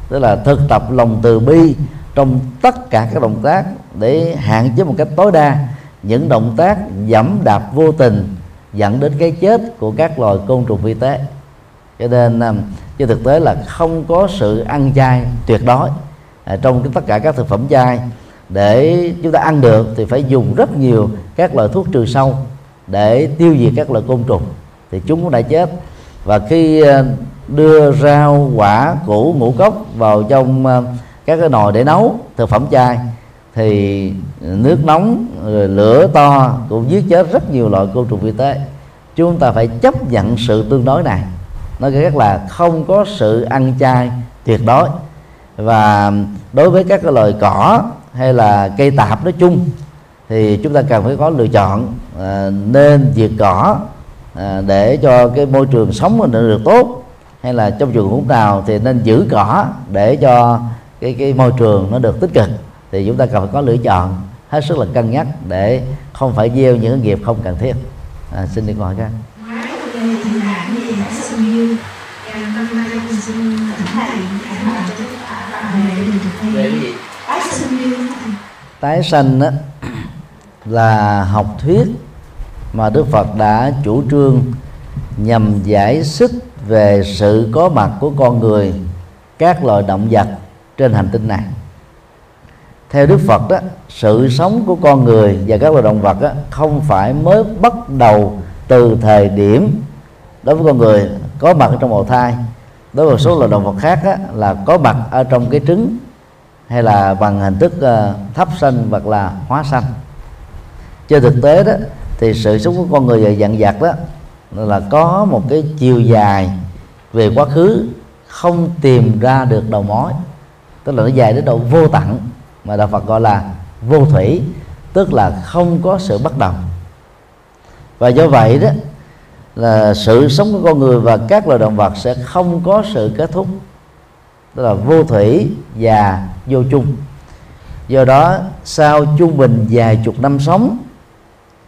Tức là thực tập lòng từ bi trong tất cả các động tác để hạn chế một cách tối đa những động tác dẫm đạp vô tình dẫn đến cái chết của các loài côn trùng vi tế. Cho nên à, cho trên thực tế là không có sự ăn chay tuyệt đối à, trong tất cả các thực phẩm chay để chúng ta ăn được thì phải dùng rất nhiều các loại thuốc trừ sâu để tiêu diệt các loại côn trùng. Thì chúng cũng đã chết. Và khi ờ, đưa rau, quả, củ, ngũ cốc vào trong ờ, các cái nồi để nấu thực phẩm chay, thì nước nóng, rồi lửa to cũng giết chết rất nhiều loại côn trùng vi tế. Chúng ta phải chấp nhận sự tương đối này. Nói cách là không có sự ăn chay tuyệt đối. Và đối với các cái loài cỏ hay là cây tạp nói chung thì chúng ta cần phải có lựa chọn à, nên diệt cỏ à, để cho cái môi trường sống mình được tốt hay là trong trường hợp nào thì nên giữ cỏ để cho cái cái môi trường nó được tích cực thì chúng ta cần phải có lựa chọn hết sức là cân nhắc để không phải gieo những nghiệp không cần thiết à, xin đi câu hỏi các tái sanh đó là học thuyết mà Đức Phật đã chủ trương nhằm giải thích về sự có mặt của con người các loài động vật trên hành tinh này. Theo Đức Phật đó sự sống của con người và các loài động vật đó, không phải mới bắt đầu từ thời điểm đối với con người có mặt trong bào thai. Đối với số loài động vật khác đó, là có mặt ở trong cái trứng hay là bằng hình thức ờ, uh, thấp sanh hoặc là hóa sanh. Trên thực tế đó thì sự sống của con người dặn dặt đó là có một cái chiều dài về quá khứ không tìm ra được đầu mối. Tức là nó dài đến độ vô tận mà đạo Phật gọi là vô thủy tức là không có sự bắt đầu và do vậy đó là sự sống của con người và các loài động vật sẽ không có sự kết thúc tức là vô thủy và vô chung. Do đó sau trung bình vài chục năm sống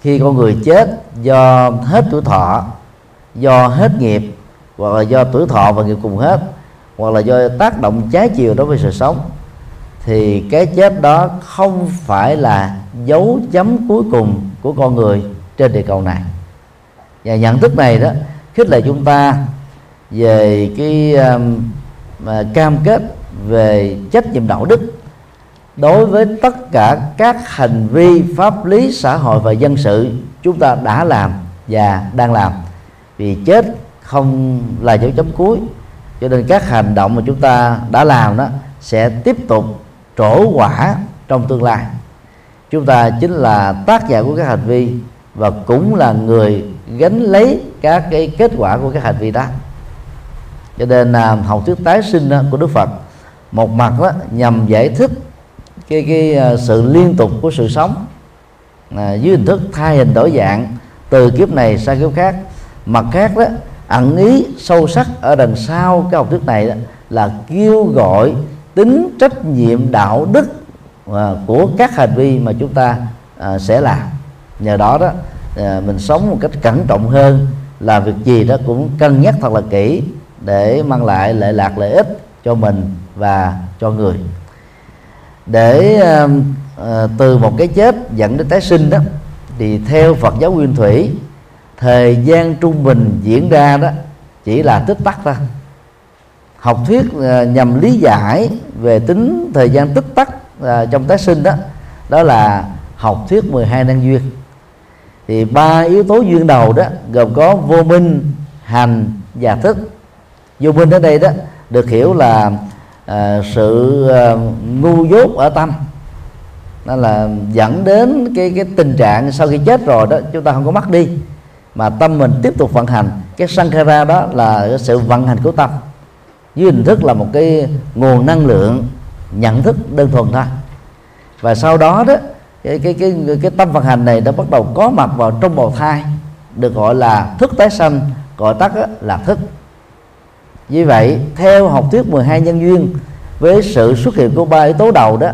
khi con người chết do hết tuổi thọ do hết nghiệp hoặc là do tuổi thọ và nghiệp cùng hết hoặc là do tác động trái chiều đối với sự sống thì cái chết đó không phải là dấu chấm cuối cùng của con người trên địa cầu này. Và nhận thức này đó khích lệ chúng ta về cái um, mà cam kết về trách nhiệm đạo đức đối với tất cả các hành vi, pháp lý, xã hội và dân sự chúng ta đã làm và đang làm. Vì chết không là dấu chấm cuối, cho nên các hành động mà chúng ta đã làm đó sẽ tiếp tục trổ quả trong tương lai. Chúng ta chính là tác giả của các hành vi và cũng là người gánh lấy các cái kết quả của các hành vi đó cho nên là học thuyết tái sinh của Đức Phật một mặt đó, nhằm giải thích cái cái à, sự liên tục của sự sống à, dưới hình thức thay hình đổi dạng từ kiếp này sang kiếp khác. Mặt khác đó ẩn ý sâu sắc ở đằng sau cái học thuyết này đó, là kêu gọi tính trách nhiệm đạo đức à, của các hành vi mà chúng ta à, sẽ làm. Nhờ đó đó à, mình sống một cách cẩn trọng hơn làm việc gì đó cũng cân nhắc thật là kỹ để mang lại lợi lạc lợi ích cho mình và cho người. Để uh, từ một cái chết dẫn đến tái sinh đó thì theo Phật giáo Nguyên Thủy thời gian trung bình diễn ra đó chỉ là tích tắc thôi. Học thuyết uh, nhằm lý giải về tính thời gian tích tắc uh, trong tái sinh đó đó là học thuyết 12 năng duyên. Thì ba yếu tố duyên đầu đó gồm có vô minh hành và thức vô minh ở đây đó được hiểu là à, sự à, ngu dốt ở tâm. Đó là dẫn đến cái cái tình trạng sau khi chết rồi đó chúng ta không có mất đi mà tâm mình tiếp tục vận hành. Cái sankhara đó là cái sự vận hành của tâm. Dưới hình thức là một cái nguồn năng lượng nhận thức đơn thuần thôi. Và sau đó đó cái cái cái cái tâm vận hành này đã bắt đầu có mặt vào trong bào thai được gọi là thức tái sanh gọi tắt là thức như vậy theo học thuyết 12 nhân duyên với sự xuất hiện của ba yếu tố đầu đó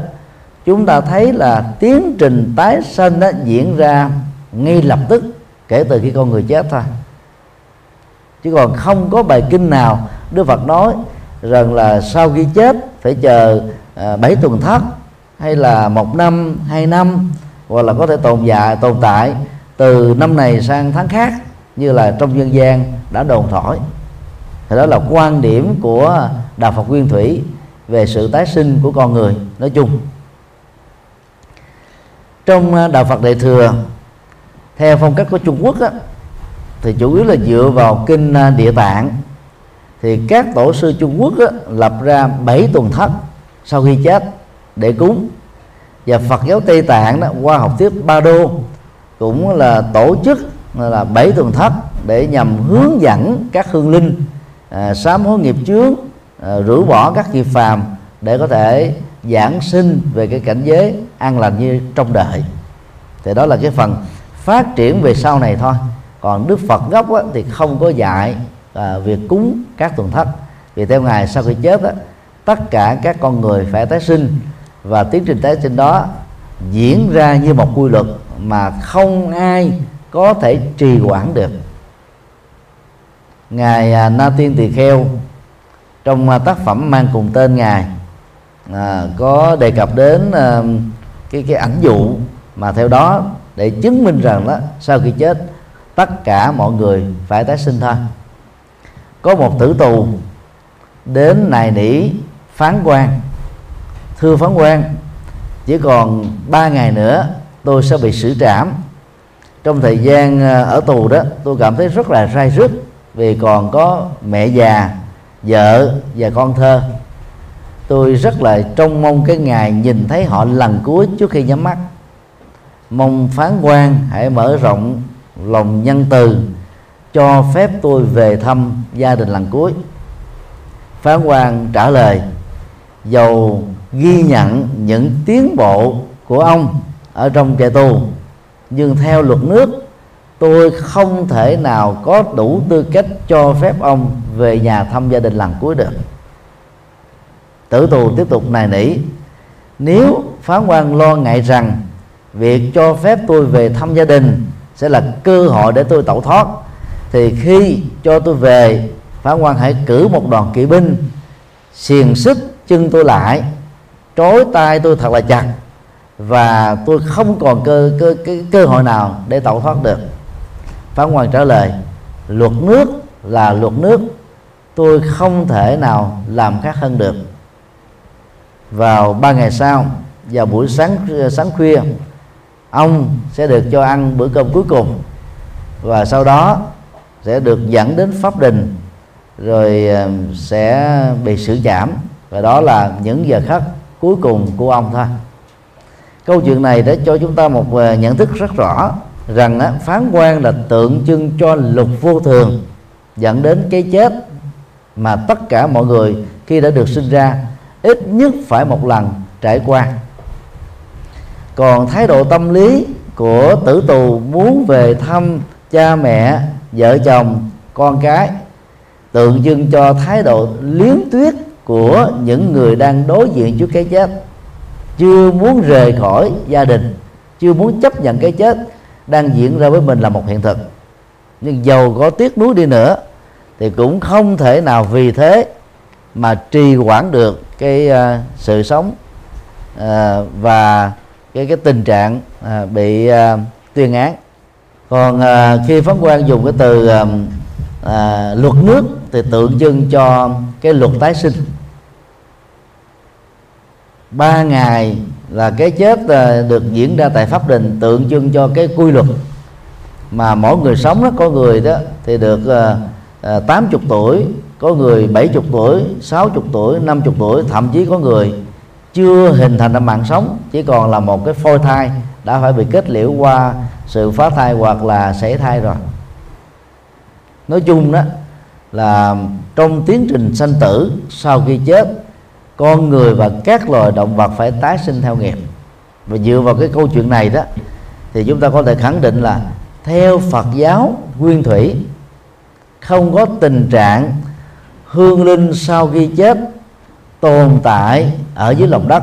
chúng ta thấy là tiến trình tái sanh đó diễn ra ngay lập tức kể từ khi con người chết thôi. Chứ còn không có bài kinh nào Đức Phật nói rằng là sau khi chết phải chờ à, 7 tuần thất hay là một năm hai năm hoặc là có thể tồn tại tồn tại từ năm này sang tháng khác như là trong dân gian đã đồn thổi thì đó là quan điểm của đạo Phật Nguyên Thủy về sự tái sinh của con người nói chung. Trong à, đạo Phật Đại thừa theo phong cách của Trung Quốc á, thì chủ yếu là dựa vào kinh à, Địa Tạng. Thì các tổ sư Trung Quốc á, lập ra bảy tuần thất sau khi chết để cúng. Và Phật giáo Tây Tạng đó, qua học thuyết Ba Đô cũng là tổ chức là bảy tuần thất để nhằm hướng dẫn các hương linh à, sám hối nghiệp trước, à, rửa bỏ các nghiệp phàm để có thể giảng sinh về cái cảnh giới an lành như trong đời. Thì đó là cái phần phát triển về sau này thôi. Còn đức phật gốc á, thì không có dạy à, việc cúng các tuần thất. Vì theo ngài sau khi chết á, tất cả các con người phải tái sinh và tiến trình tái sinh đó diễn ra như một quy luật mà không ai có thể trì quản được ngài à, na tiên tỳ kheo trong à, tác phẩm mang cùng tên ngài à, có đề cập đến à, cái cái ảnh dụ mà theo đó để chứng minh rằng đó sau khi chết tất cả mọi người phải tái sinh thôi. Có một tử tù đến nài nỉ phán quan. Thưa phán quan chỉ còn ba ngày nữa tôi sẽ bị xử trảm. Trong thời gian à, ở tù đó tôi cảm thấy rất là rai rứt vì còn có mẹ già, vợ và con thơ. Tôi rất là trông mong cái ngày nhìn thấy họ lần cuối trước khi nhắm mắt. Mong phán quan hãy mở rộng lòng nhân từ, cho phép tôi về thăm gia đình lần cuối. Phán quan trả lời, dầu ghi nhận những tiến bộ của ông ở trong trại tù, nhưng theo luật nước tôi không thể nào có đủ tư cách cho phép ông về nhà thăm gia đình lần cuối được. Tử tù tiếp tục nài nỉ. Nếu phán quan lo ngại rằng việc cho phép tôi về thăm gia đình sẽ là cơ hội để tôi tẩu thoát, thì khi cho tôi về, phán quan hãy cử một đoàn kỵ binh xiềng xích chân tôi lại, trói tay tôi thật là chặt và tôi không còn cơ cơ cái cơ hội nào để tẩu thoát được phán quan trả lời, luật nước là luật nước, tôi không thể nào làm khác hơn được. Vào ba ngày sau, vào buổi sáng sáng khuya, ông sẽ được cho ăn bữa cơm cuối cùng và sau đó sẽ được dẫn đến pháp đình, rồi ờ, sẽ bị xử giảm và đó là những giờ khắc cuối cùng của ông thôi. Câu chuyện này đã cho chúng ta một ờ, nhận thức rất rõ rằng á, phán quan là tượng trưng cho luật vô thường dẫn đến cái chết mà tất cả mọi người khi đã được sinh ra ít nhất phải một lần trải qua. Còn thái độ tâm lý của tử tù muốn về thăm cha mẹ vợ chồng con cái tượng trưng cho thái độ liếm tuyết của những người đang đối diện trước cái chết chưa muốn rời khỏi gia đình chưa muốn chấp nhận cái chết đang diễn ra với mình là một hiện thực. Nhưng dầu có tiếc nuối đi nữa thì cũng không thể nào vì thế mà trì quản được cái uh, sự sống uh, và cái cái tình trạng uh, bị uh, tuyên án. Còn uh, khi phán quan dùng cái từ uh, uh, luật nước thì tượng trưng cho cái luật tái sinh. Ba ngày là cái chết à, được diễn ra tại pháp đình tượng trưng cho cái quy luật mà mỗi người sống đó có người đó thì được à, à, uh, 80 tuổi có người 70 tuổi 60 tuổi 50 tuổi thậm chí có người chưa hình thành ra mạng sống chỉ còn là một cái phôi thai đã phải bị kết liễu qua sự phá thai hoặc là sảy thai rồi. Nói chung đó là trong tiến trình sanh tử sau khi chết con người và các loài động vật phải tái sinh theo nghiệp. Và dựa vào cái câu chuyện này đó, thì chúng ta có thể khẳng định là theo Phật giáo nguyên thủy, không có tình trạng hương linh sau khi chết tồn tại ở dưới lòng đất,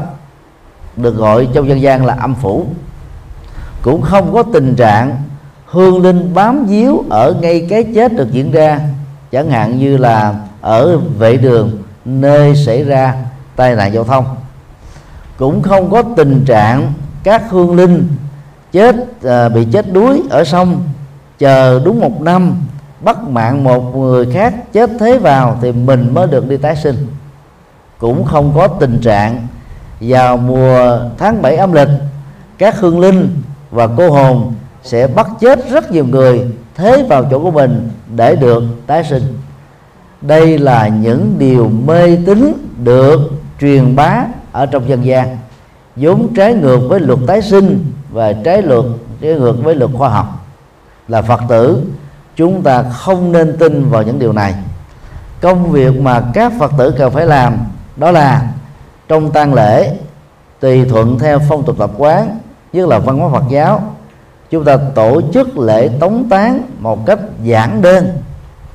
được gọi trong dân gian là âm phủ. Cũng không có tình trạng hương linh bám víu ở ngay cái chết được diễn ra, chẳng hạn như là ở vệ đường nơi xảy ra tai nạn giao thông. Cũng không có tình trạng các hương linh chết à, bị chết đuối ở sông chờ đúng một năm bắt mạng một người khác chết thế vào thì mình mới được đi tái sinh. Cũng không có tình trạng vào mùa tháng 7 âm lịch các hương linh và cô hồn sẽ bắt chết rất nhiều người thế vào chỗ của mình để được tái sinh. Đây là những điều mê tín được truyền bá ở trong dân gian. Vốn trái ngược với luật tái sinh và trái luật trái ngược với luật khoa học. Là phật tử chúng ta không nên tin vào những điều này. Công việc mà các phật tử cần phải làm đó là trong tang lễ tùy thuận theo phong tục tập quán nhất là văn hóa Phật giáo chúng ta tổ chức lễ tống tán một cách giản đơn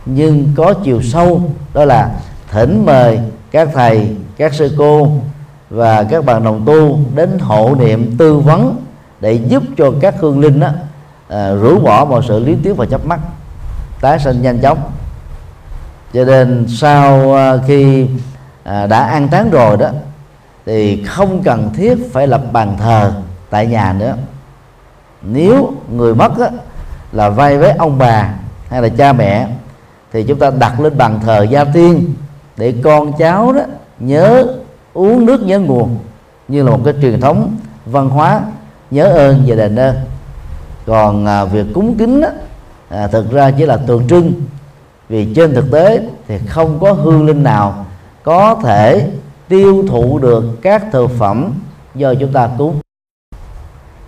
nhưng có chiều sâu đó là thỉnh mời các thầy các sư cô và các bạn đồng tu đến hộ niệm tư vấn để giúp cho các hương linh đó, à, rũ bỏ mọi sự lý tiếc và chấp mắt tái sinh nhanh chóng. Cho nên sau à, khi à, đã an táng rồi đó thì không cần thiết phải lập bàn thờ tại nhà nữa. Nếu người mất đó là vay với ông bà hay là cha mẹ thì chúng ta đặt lên bàn thờ gia tiên để con cháu đó nhớ uống nước nhớ nguồn như là một cái truyền thống văn hóa nhớ ơn và đền ơn còn à, việc cúng kính á, à, thực ra chỉ là tượng trưng. Vì trên thực tế thì không có hương linh nào có thể tiêu thụ được các thực phẩm do chúng ta cúng.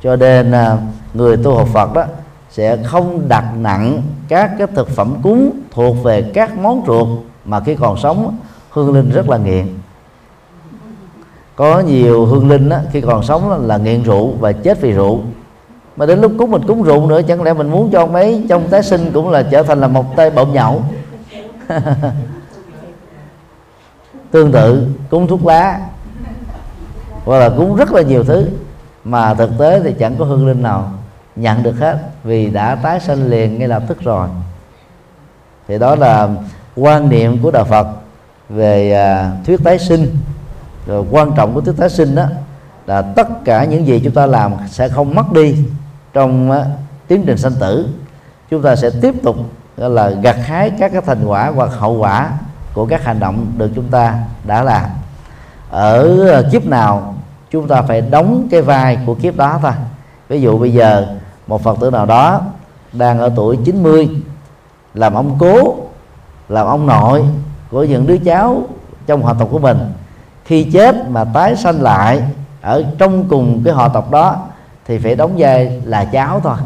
Cho nên à, người tu học Phật đó sẽ không đặt nặng các cái thực phẩm cúng thuộc về các món ruột mà khi còn sống hương linh rất là nghiện. Có nhiều hương linh á, khi còn sống là nghiện rượu và chết vì rượu. Mà đến lúc cúng mình cúng rượu nữa chẳng lẽ mình muốn cho mấy trong tái sinh cũng là trở thành là một tay bộn nhậu? (laughs) Tương tự cúng thuốc lá. Hoặc là cúng rất là nhiều thứ. Mà thực tế thì chẳng có hương linh nào nhận được hết vì đã tái sinh liền ngay lập tức rồi. Thì đó là quan niệm của đạo Phật về à, thuyết tái sinh. Rồi quan trọng của thuyết tái sinh đó là tất cả những gì chúng ta làm sẽ không mất đi trong à, tiến trình sanh tử. Chúng ta sẽ tiếp tục là gặt hái các cái thành quả hoặc hậu quả của các hành động được chúng ta đã làm. Ở kiếp nào chúng ta phải đóng cái vai của kiếp đó thôi. Ví dụ bây giờ một phật tử nào đó đang ở tuổi 90 làm ông cố làm ông nội của những đứa cháu trong họ tộc của mình. Khi chết mà tái sanh lại ở trong cùng cái họ tộc đó thì phải đóng vai là cháu thôi.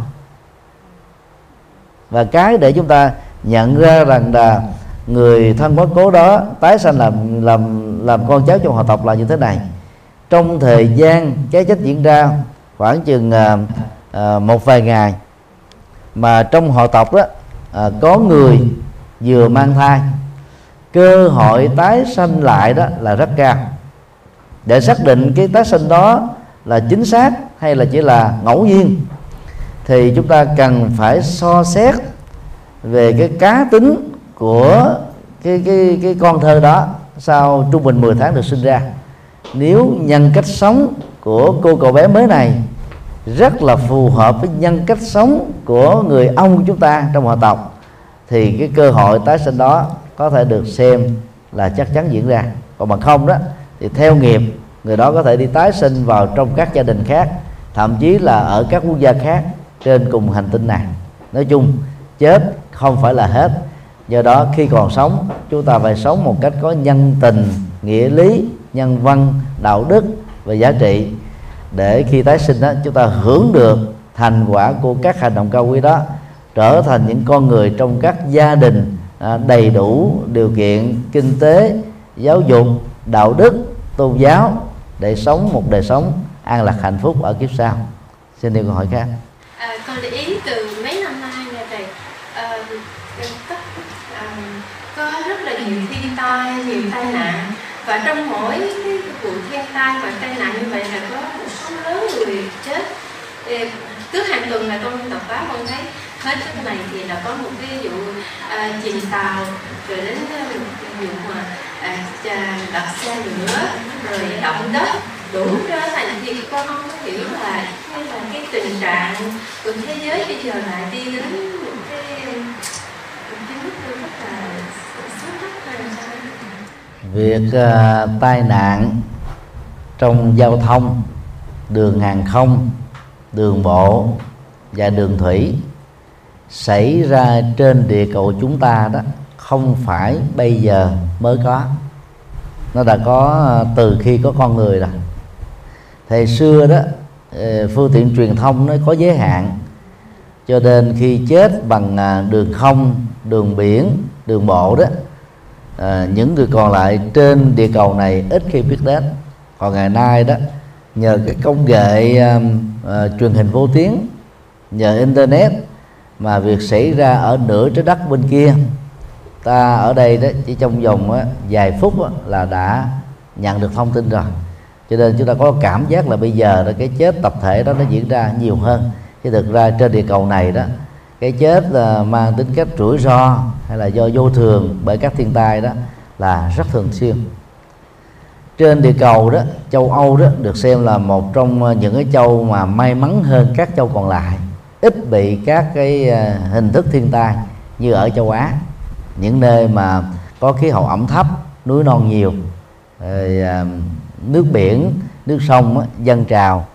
Và cái để chúng ta nhận ra rằng là người thân quá cố đó tái sanh làm làm làm con cháu trong họ tộc là như thế này. Trong thời gian cái chết diễn ra khoảng chừng uh, một vài ngày mà trong họ tộc đó uh, có người vừa mang thai cơ hội tái sanh lại đó là rất cao. Để xác định cái tái sinh đó là chính xác hay là chỉ là ngẫu nhiên, thì chúng ta cần phải so xét về cái cá tính của cái cái cái con thơ đó sau trung bình 10 tháng được sinh ra. Nếu nhân cách sống của cô cậu bé mới này rất là phù hợp với nhân cách sống của người ông chúng ta trong họ tộc, thì cái cơ hội tái sinh đó có thể được xem là chắc chắn diễn ra. Còn bằng không đó, thì theo nghiệp, người đó có thể đi tái sinh vào trong các gia đình khác, thậm chí là ở các quốc gia khác trên cùng hành tinh này. Nói chung, chết không phải là hết. Do đó, khi còn sống, chúng ta phải sống một cách có nhân tình, nghĩa lý, nhân văn, đạo đức và giá trị. Để khi tái sinh đó, chúng ta hưởng được thành quả của các hành động cao quý đó, trở thành những con người trong các gia đình đầy đủ điều kiện kinh tế giáo dục đạo đức tôn giáo để sống một đời sống an lạc hạnh phúc ở kiếp sau. Xin điều câu hỏi khác. À, con để ý từ mấy năm nay nha thầy? À, à, có rất là nhiều thiên tai nhiều tai nạn. Và trong mỗi cái vụ thiên tai và tai nạn như vậy là có một số lớn người chết. Cứ hàng tuần là con đọc báo con thấy hết cái này thì là có một cái vụ à, chìm tàu rồi đến à, vụ mà à, đập xe lửa rồi động đất. Đủ trở này thì con không có hiểu là hay là cái tình trạng của thế giới bây giờ lại đi đến một cái một cái mức rất là việc uh, tai nạn trong giao thông đường hàng không đường bộ và đường thủy xảy ra trên địa cầu chúng ta đó không phải bây giờ mới có. Nó đã có ờ, từ khi có con người rồi. Thời xưa đó ờ, phương tiện truyền thông nó có giới hạn. Cho nên khi chết bằng ờ, đường không đường biển đường bộ đó những người còn lại trên địa cầu này ít khi biết đến. Còn ngày nay đó nhờ cái công nghệ uh, truyền hình vô tuyến nhờ internet mà việc xảy ra ở nửa trái đất bên kia ta ở đây đó chỉ trong vòng á, vài phút á, là đã nhận được thông tin rồi. Cho nên chúng ta có cảm giác là bây giờ là cái chết tập thể đó nó diễn ra nhiều hơn. Chứ thực ra trên địa cầu này đó cái chết là mang tính cách rủi ro hay là do vô thường bởi các thiên tai đó là rất thường xuyên. Trên địa cầu đó châu Âu đó được xem là một trong ờ, những cái châu mà may mắn hơn các châu còn lại ít bị các cái à, hình thức thiên tai như ở châu Á. Những nơi mà có khí hậu ẩm thấp núi non nhiều à, nước biển nước sông dâng trào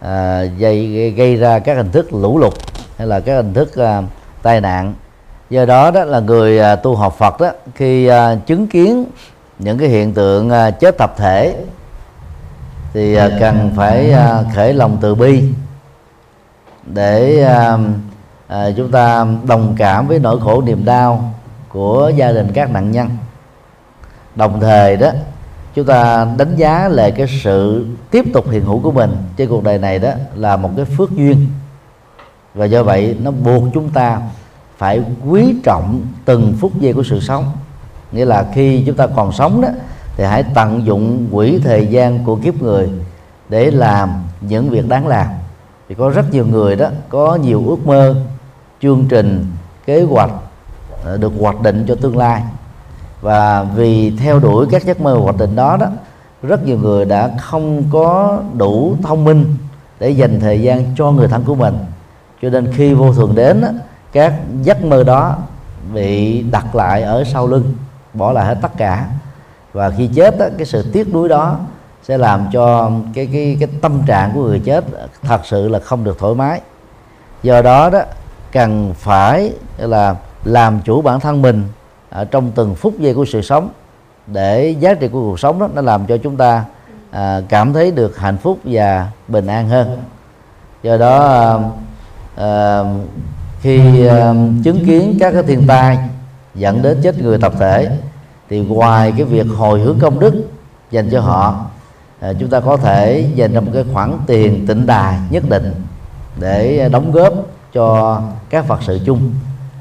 à, gây, gây ra các hình thức lũ lụt hay là các hình thức tai nạn. Do đó đó là người tu học Phật đó khi chứng kiến những cái hiện tượng chết tập thể thì cần phải khởi lòng từ bi để à, à, chúng ta đồng cảm với nỗi khổ niềm đau của gia đình các nạn nhân. Đồng thời đó chúng ta đánh giá lại cái sự tiếp tục hiện hữu của mình trên cuộc đời này đó là một cái phước duyên. Và do vậy nó buộc chúng ta phải quý trọng từng phút giây của sự sống. Nghĩa là khi chúng ta còn sống đó thì hãy tận dụng quỹ thời gian của kiếp người để làm những việc đáng làm thì có rất nhiều người đó có nhiều ước mơ chương trình kế hoạch ờ, được hoạch định cho tương lai. Và vì theo đuổi các giấc mơ hoạch định đó đó rất nhiều người đã không có đủ thông minh để dành thời gian cho người thân của mình. Cho nên khi vô thường đến đó, các giấc mơ đó bị đặt lại ở sau lưng bỏ lại hết tất cả. Và khi chết đó, cái sự tiếc nuối đó sẽ làm cho cái cái cái tâm trạng của người chết thật sự là không được thoải mái. Do đó đó cần phải là làm chủ bản thân mình ở trong từng phút giây của sự sống để giá trị của cuộc sống đó nó làm cho chúng ta à, cảm thấy được hạnh phúc và bình an hơn. Do đó à, à, khi à, chứng kiến các cái thiên tai dẫn đến chết người tập thể thì ngoài cái việc hồi hướng công đức dành cho họ À, chúng ta có thể dành ra một cái khoản tiền tịnh đài nhất định để đóng góp cho các phật sự chung.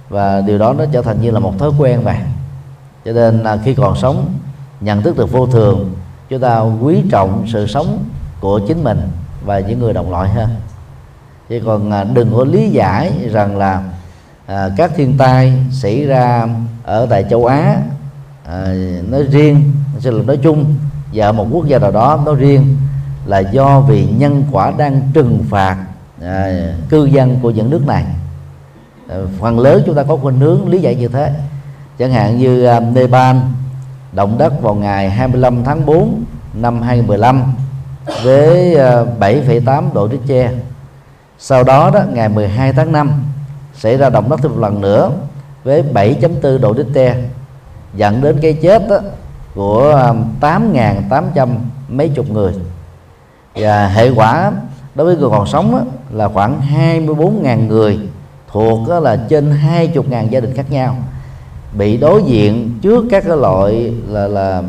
Và điều đó nó trở thành như là một thói quen vậy cho nên à, khi còn sống nhận thức được vô thường chúng ta quý trọng sự sống của chính mình và những người đồng loại hơn chứ còn à, đừng có lý giải rằng là à, các thiên tai xảy ra ở tại châu Á à, nói riêng sẽ là nói chung và một quốc gia nào đó nói riêng là do vì nhân quả đang trừng phạt à, cư dân của những nước này. À, phần lớn chúng ta có khuynh hướng lý giải như thế. Chẳng hạn như à, Nepal động đất vào ngày 25 tháng 4 năm 2015 với à, 7,8 độ Richter. Sau đó đó ngày 12 tháng 5 xảy ra động đất thêm một lần nữa với 7.4 độ Richter dẫn đến cái chết đó, của um, 8.800 mấy chục người. Và hệ quả đối với người còn sống đó, là khoảng 24.000 người thuộc đó là trên 20.000 gia đình khác nhau bị đối diện trước các cái loại là là,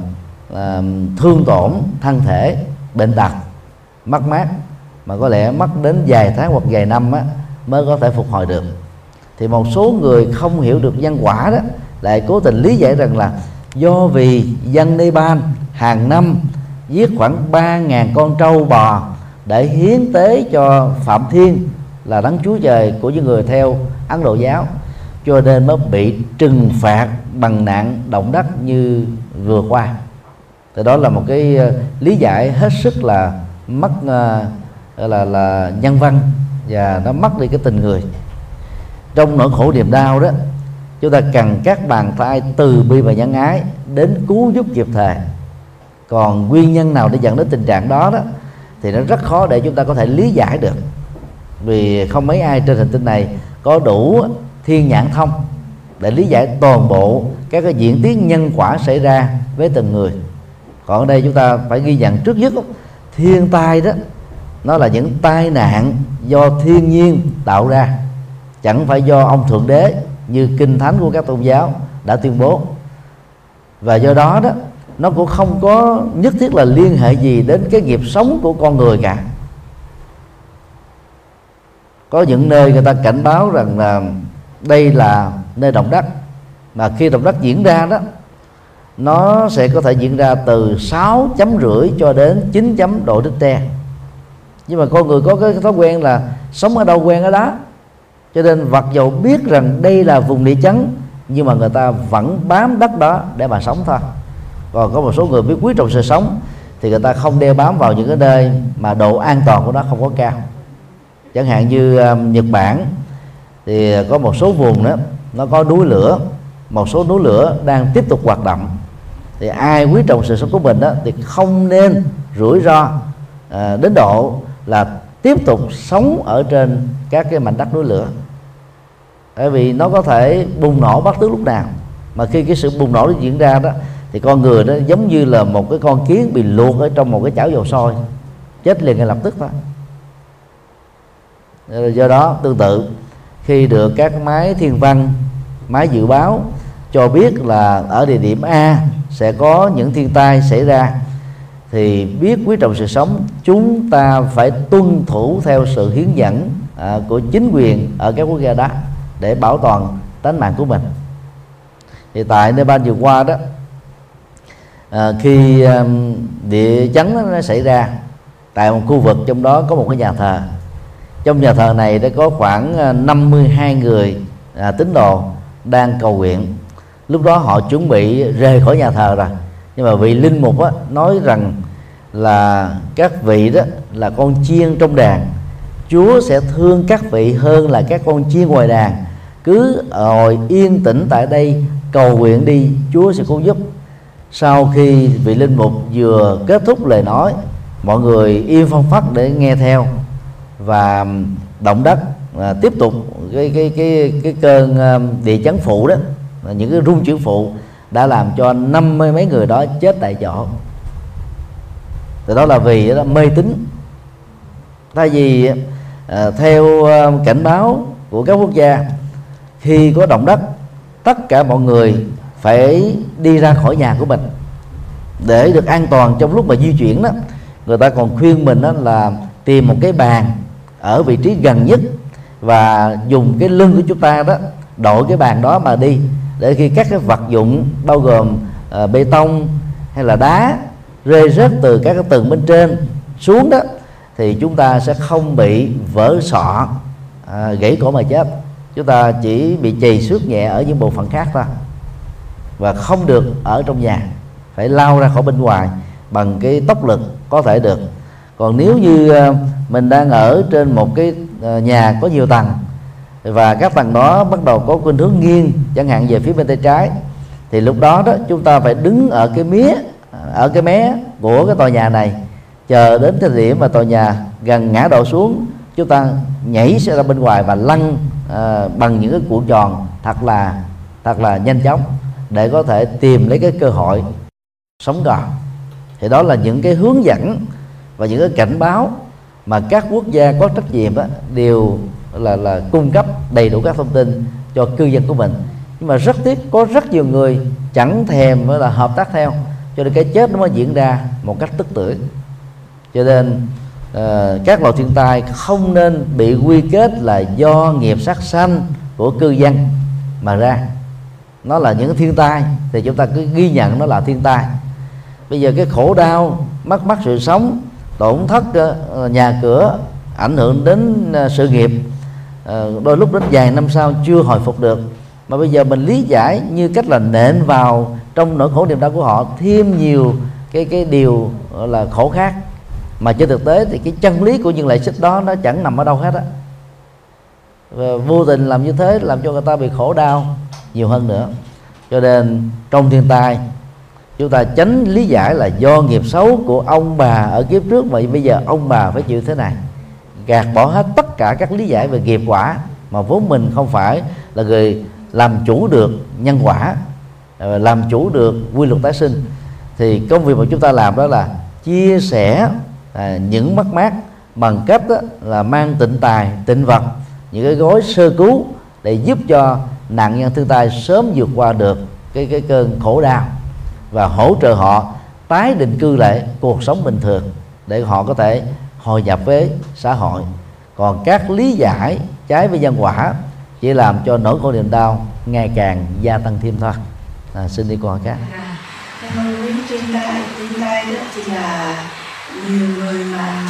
là um, thương tổn thân thể bệnh tật mất mát mà có lẽ mất đến vài tháng hoặc vài năm á, mới có thể phục hồi được. Thì một số người không hiểu được nhân quả đó lại cố tình lý giải rằng là do vì dân Nepal hàng năm giết khoảng 3.000 con trâu bò để hiến tế cho Phạm Thiên là đấng Chúa Trời của những người theo Ấn Độ giáo, cho nên mới bị trừng phạt bằng nạn động đất như vừa qua. Thì đó là một cái ờ, lý giải hết sức là mất ờ, là là nhân văn và nó mất đi cái tình người. Trong nỗi khổ niềm đau đó chúng ta cần các bàn tay từ bi và nhân ái đến cứu giúp kịp thời. Còn nguyên nhân nào để dẫn đến tình trạng đó đó, thì nó rất khó để chúng ta có thể lý giải được. Vì không mấy ai trên hành tinh này có đủ thiên nhãn thông để lý giải toàn bộ các cái diễn tiến nhân quả xảy ra với từng người. Còn ở đây chúng ta phải ghi nhận trước nhất, thiên tai đó, nó là những tai nạn do thiên nhiên tạo ra. Chẳng phải do ông thượng đế như kinh thánh của các tôn giáo đã tuyên bố. Và do đó đó, nó cũng không có nhất thiết là liên hệ gì đến cái nghiệp sống của con người cả. Có những nơi người ta cảnh báo rằng là đây là nơi động đất, mà khi động đất diễn ra đó, nó sẽ có thể diễn ra từ 6 chấm rưỡi cho đến 9 chấm độ Richter. Nhưng mà con người có cái thói quen là sống ở đâu quen ở đó cho nên vật dầu biết rằng đây là vùng địa chấn nhưng mà người ta vẫn bám đất đó để mà sống thôi. Còn có một số người biết quý trọng sự sống thì người ta không đeo bám vào những cái nơi mà độ an toàn của nó không có cao. Chẳng hạn như um, Nhật Bản thì có một số vùng đó nó có núi lửa một số núi lửa đang tiếp tục hoạt động. Thì ai quý trọng sự sống của mình đó thì không nên rủi ro à, đến độ là tiếp tục sống ở trên các cái mảnh đất núi lửa bởi vì nó có thể bùng nổ bất cứ lúc nào. Mà khi cái sự bùng nổ nó diễn ra đó thì con người đó giống như là một cái con kiến bị luộc ở trong một cái chảo dầu sôi. Chết liền ngay lập tức thôi. Do đó tương tự khi được các máy thiên văn máy dự báo cho biết là ở địa điểm A sẽ có những thiên tai xảy ra thì biết quý trọng sự sống chúng ta phải tuân thủ theo sự hướng dẫn à, của chính quyền ở các quốc gia đó để bảo toàn tính mạng của mình. Thì tại Nepal vừa qua đó à, khi à, địa chấn nó xảy ra tại một khu vực trong đó có một cái nhà thờ. Trong nhà thờ này đã có khoảng à, 52 người à, tín đồ đang cầu nguyện. Lúc đó họ chuẩn bị rời khỏi nhà thờ rồi. Nhưng mà vị linh mục á, nói rằng là các vị đó là con chiên trong đàn. Chúa sẽ thương các vị hơn là các con chiên ngoài đàn cứ ngồi yên tĩnh tại đây cầu nguyện đi Chúa sẽ cứu giúp. Sau khi vị linh mục vừa kết thúc lời nói mọi người yên phong phát để nghe theo và um, động đất à, tiếp tục cái cái cái cái cơn um, địa chấn phụ đó những cái rung chuyển phụ đã làm cho năm mươi mấy người đó chết tại chỗ. Thì đó là vì đó mê tín. Thay vì à, theo um, cảnh báo của các quốc gia khi có động đất tất cả mọi người phải đi ra khỏi nhà của mình. Để được an toàn trong lúc mà di chuyển đó người ta còn khuyên mình đó là tìm một cái bàn ở vị trí gần nhất và dùng cái lưng của chúng ta đó đội cái bàn đó mà đi. Để khi các cái vật dụng bao gồm uh, bê tông hay là đá rơi rớt từ các cái tầng bên trên xuống đó thì chúng ta sẽ không bị vỡ sọ à, gãy cổ mà chết chúng ta chỉ bị chì xước nhẹ ở những bộ phận khác thôi. Và không được ở trong nhà. Phải lao ra khỏi bên ngoài bằng cái tốc lực có thể được. Còn nếu như ờ, mình đang ở trên một cái ờ, nhà có nhiều tầng và các tầng đó bắt đầu có khuynh hướng nghiêng, chẳng hạn về phía bên tay trái, thì lúc đó đó chúng ta phải đứng ở cái mía, ở cái mé của cái tòa nhà này, chờ đến thời điểm mà tòa nhà gần ngã đổ xuống chúng ta nhảy sẽ ra bên ngoài và lăn uh, bằng những cái cuộn tròn thật là thật là nhanh chóng để có thể tìm lấy cái cơ hội sống còn. Thì đó là những cái hướng dẫn và những cái cảnh báo mà các quốc gia có trách nhiệm đó, đều là là cung cấp đầy đủ các thông tin cho cư dân của mình. Nhưng mà rất tiếc có rất nhiều người chẳng thèm là hợp tác theo cho nên cái chết nó mới diễn ra một cách tức tưởi. Cho nên uh, các loại thiên tai không nên bị quy kết là do nghiệp sát sanh của cư dân mà ra. Nó là những thiên tai thì chúng ta cứ ghi nhận nó là thiên tai. Bây giờ cái khổ đau mất mất sự sống tổn thất ờ, nhà cửa ảnh hưởng đến ờ, sự nghiệp đôi lúc đến vài năm sau chưa hồi phục được. Mà bây giờ mình lý giải như cách là nện vào trong nỗi khổ niềm đau của họ thêm nhiều cái cái điều là khổ khác mà trên thực tế thì cái chân lý của những lệ xích đó nó chẳng nằm ở đâu hết á. Và vô tình làm như thế làm cho người ta bị khổ đau nhiều hơn nữa. Cho nên trong thiên tai, chúng ta tránh lý giải là do nghiệp xấu của ông bà ở kiếp trước. Mà bây giờ ông bà phải chịu thế này. Gạt bỏ hết tất cả các lý giải về nghiệp quả mà vốn mình không phải là người làm chủ được nhân quả ờ, làm chủ được quy luật tái sinh. Thì công việc mà chúng ta làm đó là chia sẻ à, những mất mát bằng cách đó là mang tịnh tài tịnh vật những cái gói sơ cứu để giúp cho nạn nhân thiên tai sớm vượt qua được cái cái cơn khổ đau và hỗ trợ họ tái định cư lại cuộc sống bình thường để họ có thể hội nhập với xã hội. Còn các lý giải trái với nhân quả chỉ làm cho nỗi khổ niềm đau ngày càng gia tăng thêm thôi. À, xin đi câu hỏi khác. À, cảm ơn quý thiên tai thiên tai đó thì là nhiều người mà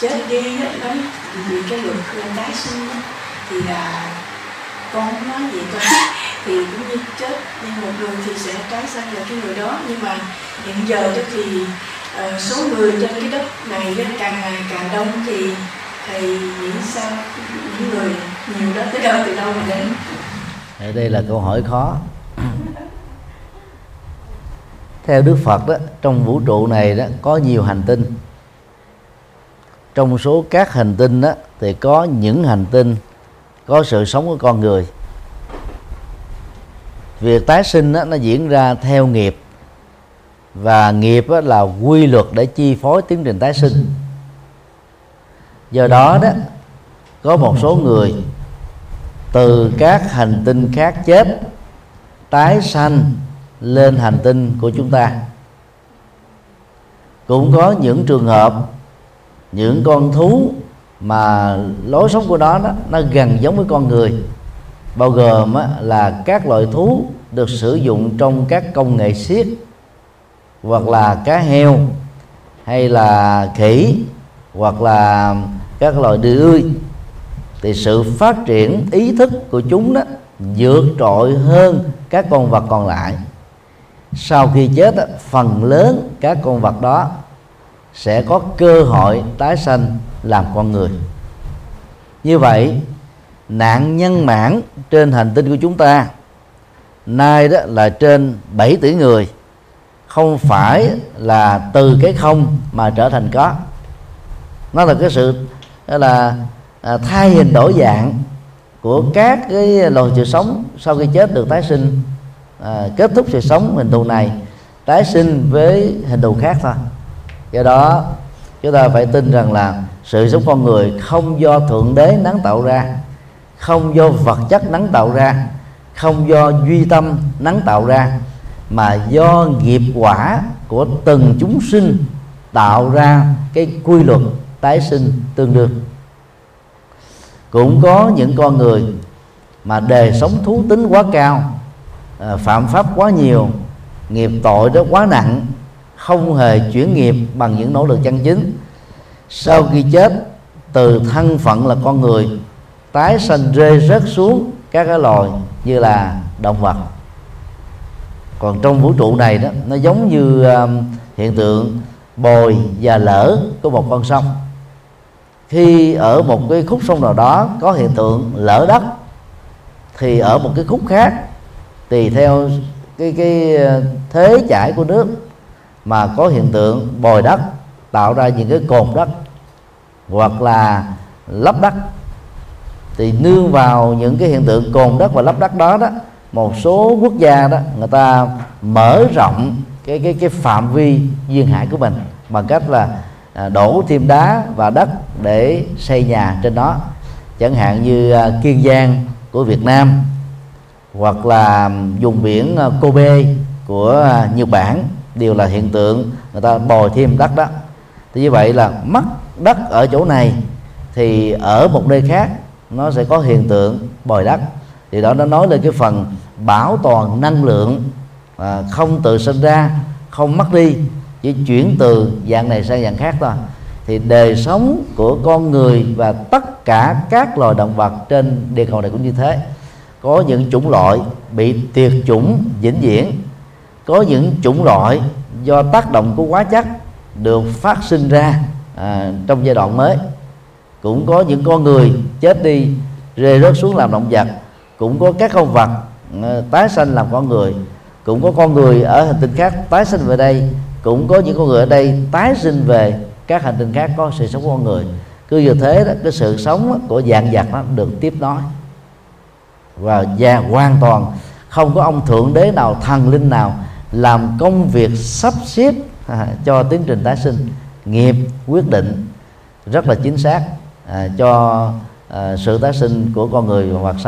chết đi đó, đấy vì cái luật tái sinh đó, thì là con không nói gì thôi (laughs) thì cũng như chết. Nhưng một người thì sẽ tái sanh là cái người đó. Nhưng mà hiện giờ đó thì uh, số người trên cái đất này đó, càng ngày càng đông thì thầy nghĩ sao? Những người nhiều đó tới đâu từ đâu mà đến? Đây là câu hỏi khó. Theo Đức Phật đó trong vũ trụ này đó có nhiều hành tinh trong số các hành tinh đó thì có những hành tinh có sự sống của con người. Việc tái sinh đó, nó diễn ra theo nghiệp. Và nghiệp đó là quy luật để chi phối tiến trình tái sinh. Do đó đó có một số người từ các hành tinh khác chết tái sanh lên hành tinh của chúng ta. Cũng có những trường hợp những con thú mà lối sống của nó đó nó gần giống với con người. Bao gồm là các loại thú được sử dụng trong các công nghệ siết hoặc là cá heo hay là khỉ hoặc là các loài ươi. Thì sự phát triển ý thức của chúng đó vượt trội hơn các con vật còn lại. Sau khi chết phần lớn các con vật đó sẽ có cơ hội tái sanh làm con người. Như vậy nạn nhân mãn trên hành tinh của chúng ta nay đó là trên 7 tỷ người không phải là từ cái không mà trở thành có. Nó là cái sự là à, thay hình đổi dạng của các cái loài sự sống sau khi chết được tái sinh à, kết thúc sự sống hình thù này tái sinh với hình thù khác thôi do đó, chúng ta phải tin rằng là sự sống con người không do thượng đế nắng tạo ra, không do vật chất nắng tạo ra, không do duy tâm nắng tạo ra, mà do nghiệp quả của từng chúng sinh tạo ra cái quy luật tái sinh tương đương. Cũng có những con người mà đề sống thú tính quá cao à, phạm pháp quá nhiều, nghiệp tội đó quá nặng không hề chuyển nghiệp bằng những nỗ lực chân chính. Sau khi chết từ thân phận là con người tái sanh rơi rớt xuống các cái loài như là động vật. còn trong vũ trụ này đó nó giống như uh, hiện tượng bồi và lỡ của một con sông. Khi ở một cái khúc sông nào đó có hiện tượng lỡ đất thì ở một cái khúc khác tùy theo cái cái ờ, thế chảy của nước mà có hiện tượng bồi đất tạo ra những cái cồn đất hoặc là lấp đất thì nương vào những cái hiện tượng cồn đất và lấp đất đó đó, một số quốc gia đó, người ta mở rộng cái cái cái phạm vi duyên hải của mình bằng cách là à, đổ thêm đá và đất để xây nhà trên đó. Chẳng hạn như à, kiên giang của việt nam hoặc là à, vùng biển Kobe của Nhật Bản đều là hiện tượng người ta bồi thêm đất đó. Thì như vậy là mất đất ở chỗ này thì ở một nơi khác nó sẽ có hiện tượng bồi đất. Thì đó nó nói lên cái phần bảo toàn năng lượng à, không tự sinh ra không mất đi chỉ chuyển từ dạng này sang dạng khác thôi. Thì đời sống của con người và tất cả các loài động vật trên địa cầu này cũng như thế. Có những chủng loại bị tuyệt chủng vĩnh viễn có những chủng loại do tác động của hóa chất được phát sinh ra à, trong giai đoạn mới. Cũng có những con người chết đi rơi rớt xuống làm động vật. Cũng có các con vật à, tái sanh làm con người. Cũng có con người ở hành tinh khác tái sinh về đây. Cũng có những con người ở đây tái sinh về các hành tinh khác có sự sống của con người. Cứ như thế đó cái sự sống của dạng vật nó được tiếp nối. Và già hoàn toàn không có ông thượng đế nào thần linh nào làm công việc sắp xếp à, cho tiến trình tái sinh nghiệp quyết định rất là chính xác à, cho à, sự tái sinh của con người hoặc sau